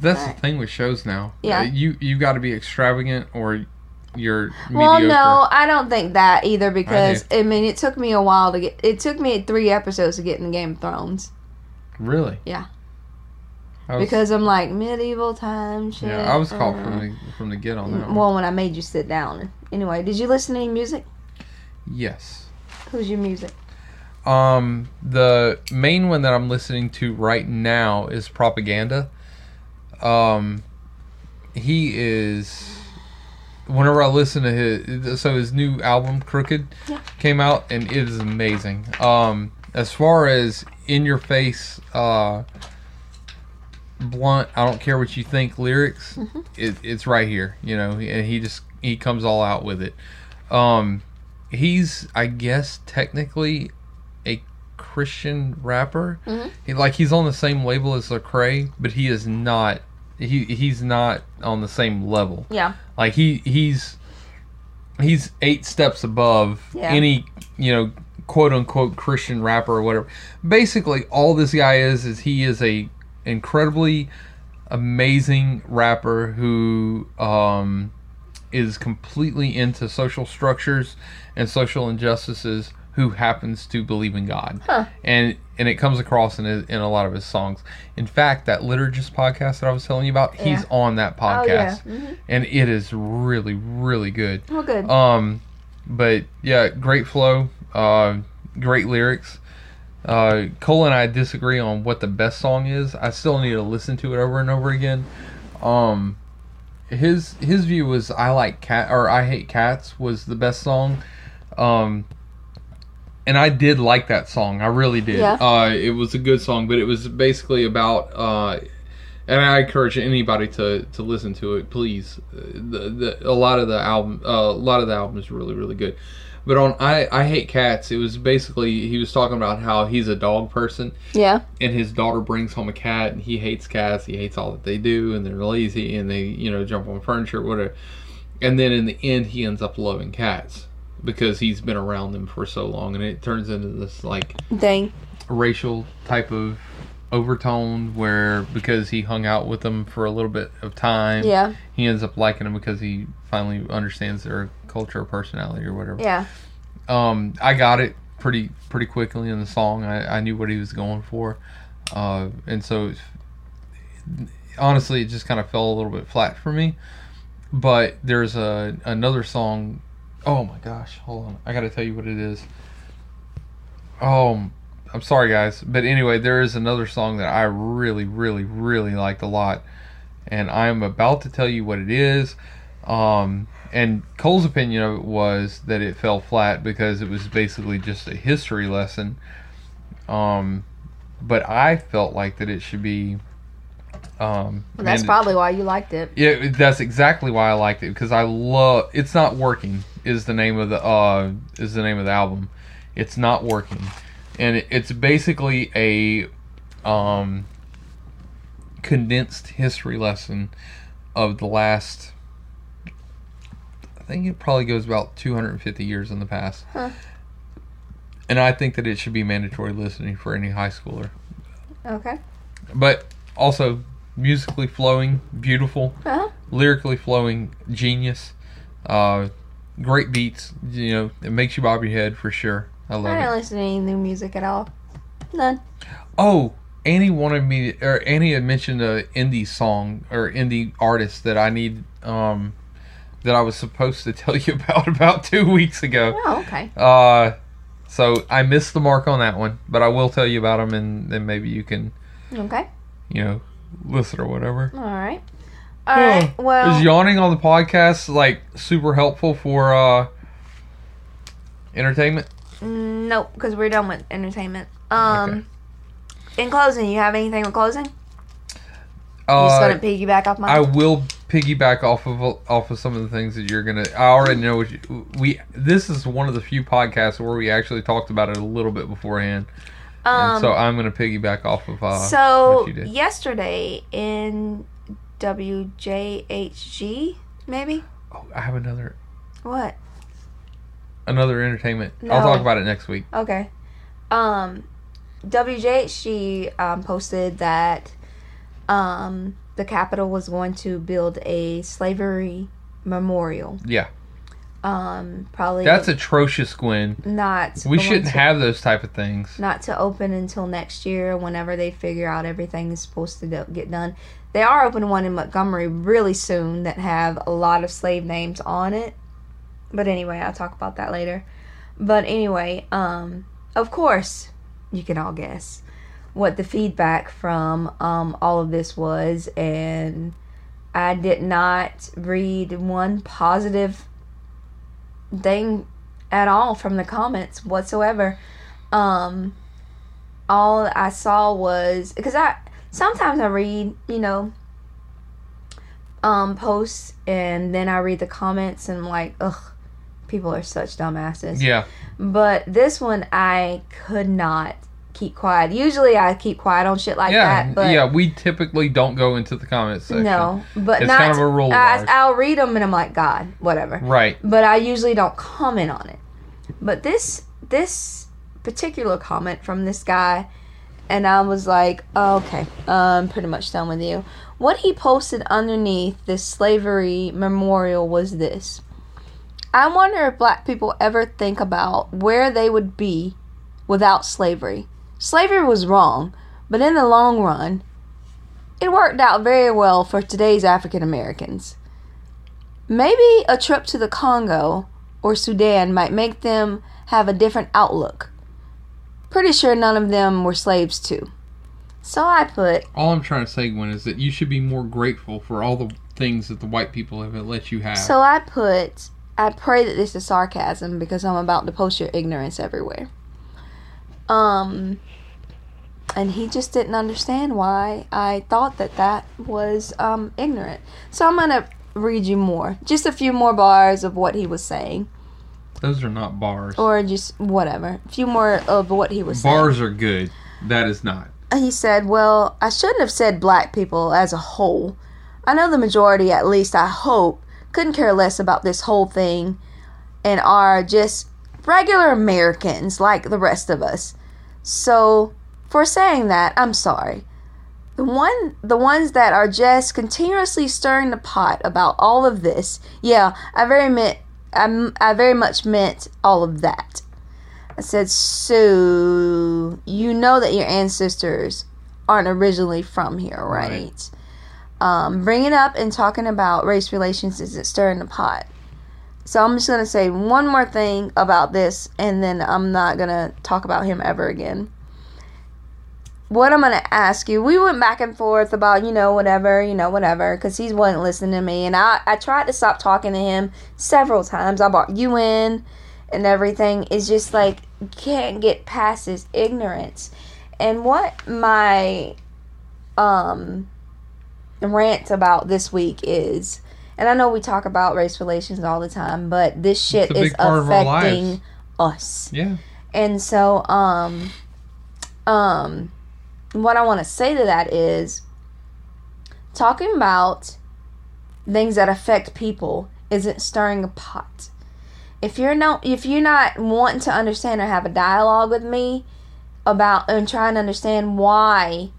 that's Right. the thing with shows now. Yeah. Uh, you you got to be extravagant or you're Well, mediocre. no, I don't think that either because I, mean it took me a while to get. It took me three episodes to get in Game of Thrones Really? Yeah. Was, because I'm like medieval time shit. yeah, I was caught uh, from the from the get on that one. Well, when I made you sit down. Anyway, did you listen to any music? Yes. Who's your music? Um, the main one that I'm listening to right now is Propaganda. Um, he is. Whenever I listen to his, so his new album Crooked Yeah. came out, and it is amazing. Um, as far as in your face, uh, blunt, I don't care what you think lyrics, it, it's right here, you know, and he just he comes all out with it. Um, he's I guess technically Christian rapper. Mhm. He, like he's on the same label as Lecrae, but he is not. He he's not on the same level. Yeah. Like he he's he's eight steps above Yeah. any you know quote unquote Christian rapper or whatever. Basically, all this guy is is he is a incredibly amazing rapper who um is completely into social structures and social injustices who happens to believe in God. Huh. And and it comes across in his, in a lot of his songs. In fact, that liturgist podcast that I was telling you about, he's on that Oh, yeah. podcast. And it is really really good. Well, good. Um, but yeah, great flow, uh, great lyrics. Uh, Cole and I disagree on what the best song is. I still need to listen to it over and over again. Um, his his view was I like cat or I hate cats was the best song. Um, and I did like that song. I really did. Yeah. Uh, it was a good song, but it was basically about. Uh, and I encourage anybody to, to listen to it. Please, Uh, the, the a lot of the album, uh, a lot of the album is really really good. But on I I hate cats. It was basically he was talking about how he's a dog person, yeah. and his daughter brings home a cat, and he hates cats. He hates all that they do, and they're lazy, and they you know jump on furniture, whatever. And then in the end, he ends up loving cats because he's been around them for so long, and it turns into this like Thing. racial type of overtone where because he hung out with them for a little bit of time, Yeah. he ends up liking them because he finally understands their culture or personality or whatever. Yeah. Um, I got it pretty pretty quickly in the song. I, I knew what he was going for, uh, and so it's- honestly, it just kind of fell a little bit flat for me. But there's a another song. Oh my gosh, hold on, I got to tell you what it is. Oh, I'm sorry guys, but anyway, there is another song that I really, really, really liked a lot, and I'm about to tell you what it is. Um, and Cole's opinion of it was that it fell flat because it was basically just a history lesson. Um, but I felt like that it should be. Um, Well, that's manda- probably why you liked it. yeah, that's exactly why I liked it because I love. It's not working is the name of the uh is the name of the album. It's not working, and it's basically a um condensed history lesson of the last. I think it probably goes about 250 years in the past. Huh. And I think that it should be mandatory listening for any high schooler. Okay. But also musically flowing, beautiful Uh-huh. lyrically flowing genius uh great beats you know it makes you bob your head for sure i love it. I didn't it listen to any new music at all. None. oh annie wanted me or annie had mentioned a indie song or indie artist that i need um that i was supposed to tell you *laughs* about about two weeks ago Oh, okay. uh so i missed the mark on that one but i will tell you about them and then maybe you can Okay. you know listen or whatever All right. All right. Well, is yawning on the podcast like super helpful for uh entertainment nope, because we're done with entertainment. Um, in closing, you have anything with closing? You just uh, gonna piggyback off I will piggyback off of off of some of the things that you're gonna. I already know what you, we. This is one of the few podcasts where we actually talked about it a little bit beforehand, and um, so I'm gonna piggyback off of uh, so what you did. yesterday in WJHG, maybe Oh, I have another what? another entertainment. I'll talk about it next week. Okay. Um, WJHG um, posted that um, the Capitol was going to build a slavery memorial. Yeah, Um, probably that's atrocious, Gwen. not. We shouldn't to- have those type of things. not to open until next year whenever they figure out everything is supposed to do- get done they are opening one in montgomery really soon that have a lot of slave names on it but anyway i'll talk about that later but anyway um of course you can all guess what the feedback from um all of this was and i did not read one positive thing at all from the comments whatsoever um all I saw was because I sometimes I read, you know, um posts and then I read the comments and I'm like, ugh, people are such dumbasses. Yeah, But this one I could not keep quiet. Usually I keep quiet on shit like yeah, that, but yeah. We typically don't go into the comments section. no, but It's not. kind of a rule I, I'll read them and I'm like, God, whatever Right. but I usually don't comment on it. But this this particular comment from this guy, and I was like, oh, okay, I'm pretty much done with you. What he posted underneath this slavery memorial was this. I wonder if black people ever think about where they would be without slavery. Slavery was wrong, but in the long run, it worked out very well for today's African Americans. Maybe a trip to the Congo or Sudan might make them have a different outlook. Pretty sure none of them were slaves too. So I put, All I'm trying to say, Gwen, is that you should be more grateful for all the things that the white people have let you have. so I put, I pray that this is sarcasm because I'm about to post your ignorance everywhere. Um, and he just didn't understand why I thought that that was um, ignorant. So I'm gonna read you more, just a few more bars of what he was saying, Those are not bars. or just whatever, a few more of what he was saying. Bars are good. That is not. he said, Well, I shouldn't have said black people as a whole. I know the majority, at least I hope, couldn't care less about this whole thing and are just regular Americans like the rest of us. So, for saying that, I'm sorry. The one the ones that are just continuously stirring the pot about all of this. Yeah, I very meant I, I very much meant all of that. I said, so you know that your ancestors aren't originally from here, right? Right. Um, bringing up and talking about race relations isn't stirring the pot. So I'm just gonna say one more thing about this, and then I'm not gonna talk about him ever again. What I'm gonna ask you, we went back and forth about you know whatever, you know whatever, because he wasn't listening to me, and I I tried to stop talking to him several times. I brought you in and everything. It's just like can't get past his ignorance. And what my um rant about this week is and I know we talk about race relations all the time, but this shit is big part of our lives. affecting us. Yeah. And so um um what I want to say to that is talking about things that affect people isn't stirring a pot. If you're not if you're not wanting to understand or have a dialogue with me about and trying to understand why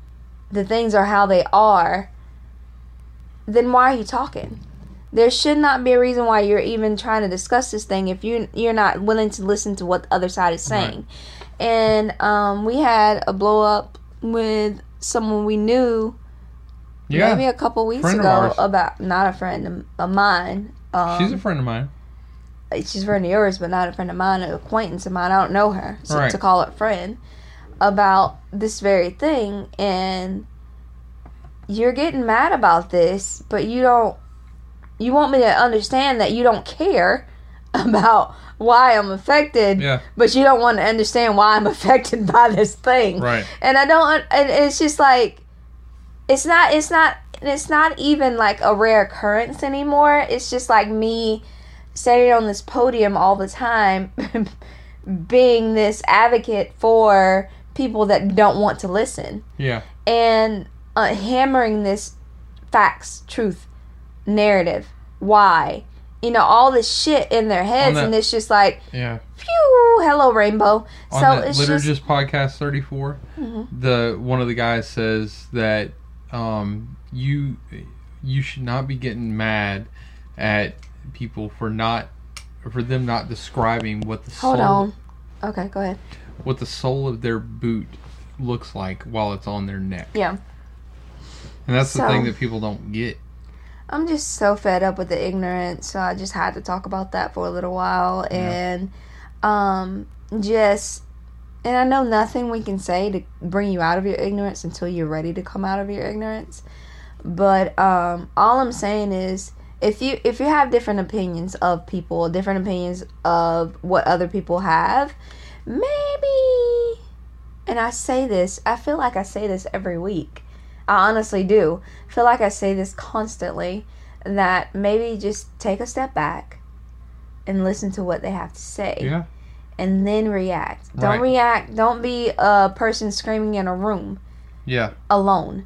the things are how they are, then why are you talking? There should not be a reason why you're even trying to discuss this thing if you you're not willing to listen to what the other side is saying. And um, we had a blow up with someone we knew Yeah. maybe a couple weeks Friend ago about not a friend of, of mine. Um, She's a friend of mine. she's a friend of yours, but not a friend of mine, an acquaintance of mine. I don't know her, so Right. to call it friend about this very thing, and you're getting mad about this, but you don't. You want me to understand that you don't care *laughs* about why I'm affected, Yeah. but you don't want to understand why I'm *laughs* affected by this thing Right. and I don't and it's just like it's not it's not it's not even like a rare occurrence anymore it's just like me standing on this podium all the time *laughs* being this advocate for people that don't want to listen Yeah. and uh, hammering this facts truth narrative why you know all this shit in their heads that- and it's just like Yeah. phew hello rainbow On so the it's just Liturgist podcast 34, Mhm. the one of the guys says that um, you you should not be getting mad at people for not for them not describing what the hold soul on okay go ahead what the sole of their boot looks like while it's on their neck. yeah And that's the thing that people don't get. I'm just so fed up with the ignorance, so I just had to talk about that for a little while and um just and I know nothing we can say to bring you out of your ignorance until you're ready to come out of your ignorance. But um all I'm saying is if you if you have different opinions of people, different opinions of what other people have, maybe and I say this, I feel like I say this every week. I honestly do. feel like I say this constantly that maybe just take a step back and listen to what they have to say Yeah. and then react. Don't react. Don't be a person screaming in a room Yeah. alone.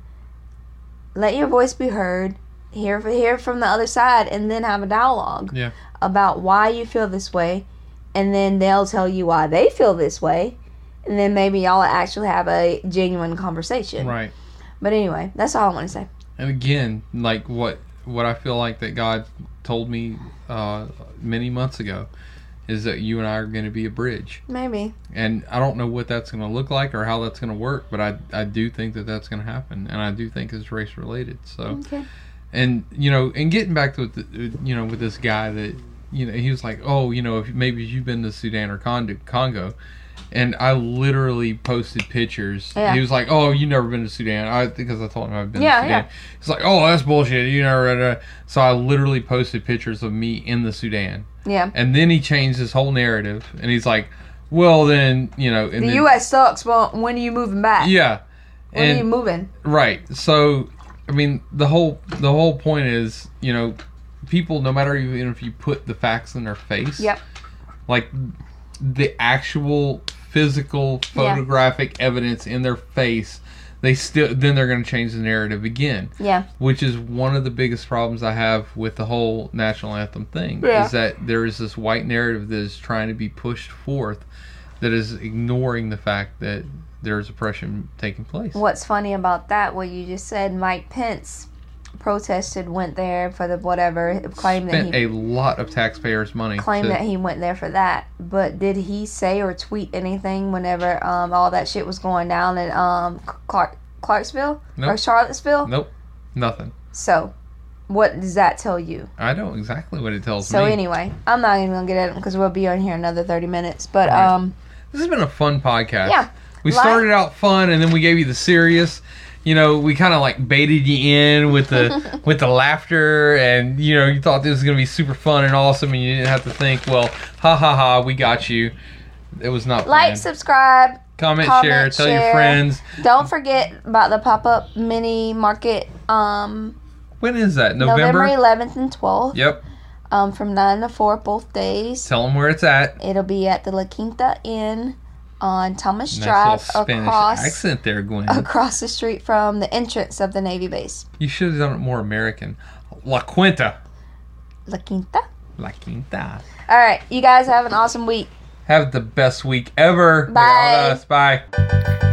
Let your voice be heard. Hear hear from the other side and then have a dialogue Yeah. about why you feel this way and then they'll tell you why they feel this way and then maybe y'all actually have a genuine conversation. Right. But anyway, that's all I want to say. And again, like what what I feel like that God told me uh, many months ago is that you and I are going to be a bridge. Maybe. And I don't know what that's going to look like or how that's going to work, but I I do think that that's going to happen, and I do think it's race related. So, Okay. and you know, and getting back to the, you know with this guy that you know he was like, oh, you know, if maybe you've been to Sudan or Congo, Congo. And I literally posted pictures. Yeah. He was like, "Oh, you never been to Sudan?" I because I told him I've been Yeah, to Sudan. yeah. He's like, "Oh, that's bullshit. You never." read it." So I literally posted pictures of me in the Sudan, Yeah. and then he changed his whole narrative, and he's like, "Well, then you know." And The then, U.S. sucks. Well, when are you moving back? Yeah, When are you moving? right. So, I mean, the whole the whole point is, you know, people, no matter even if you put the facts in their face, Yep. like the actual physical Yeah. photographic evidence in their face they still then they're going to change the narrative again Yeah. which is one of the biggest problems i have with the whole national anthem thing Yeah. is that there is this white narrative that is trying to be pushed forth that is ignoring the fact that there's oppression taking place What's funny about that? What you just said, Mike Pence protested, went there for the whatever, claimed that spent he a lot of taxpayers money claimed to- that he went there for that. But did he say or tweet anything whenever um, all that shit was going down in um, Clark Clarksville Nope. or Charlottesville? nope nothing So, what does that tell you? i know exactly what it tells So me So anyway, I'm not even gonna get at it because we'll be on here another 30 minutes. But Right. um, This has been a fun podcast. Yeah. We Like- started out fun and then we gave you the serious. You know, we kind of like baited you in with the *laughs* with the laughter and you know, you thought this was going to be super fun and awesome and you didn't have to think, well, ha ha ha, we got you. It was not like, planned. subscribe. comment, comment, share, tell your friends. Don't forget about the pop up mini market. Um, When is that? November November? 11th and 12th. Yep. Um, from nine to four both days. Tell them where it's at. It'll be at the La Quinta Inn on Thomas Nice Drive across accent there, Gwen. across the street from the entrance of the Navy base. You should have done it more American. La Quinta. La Quinta. La Quinta. All right, you guys have an awesome week. Have the best week ever. Bye. Bye.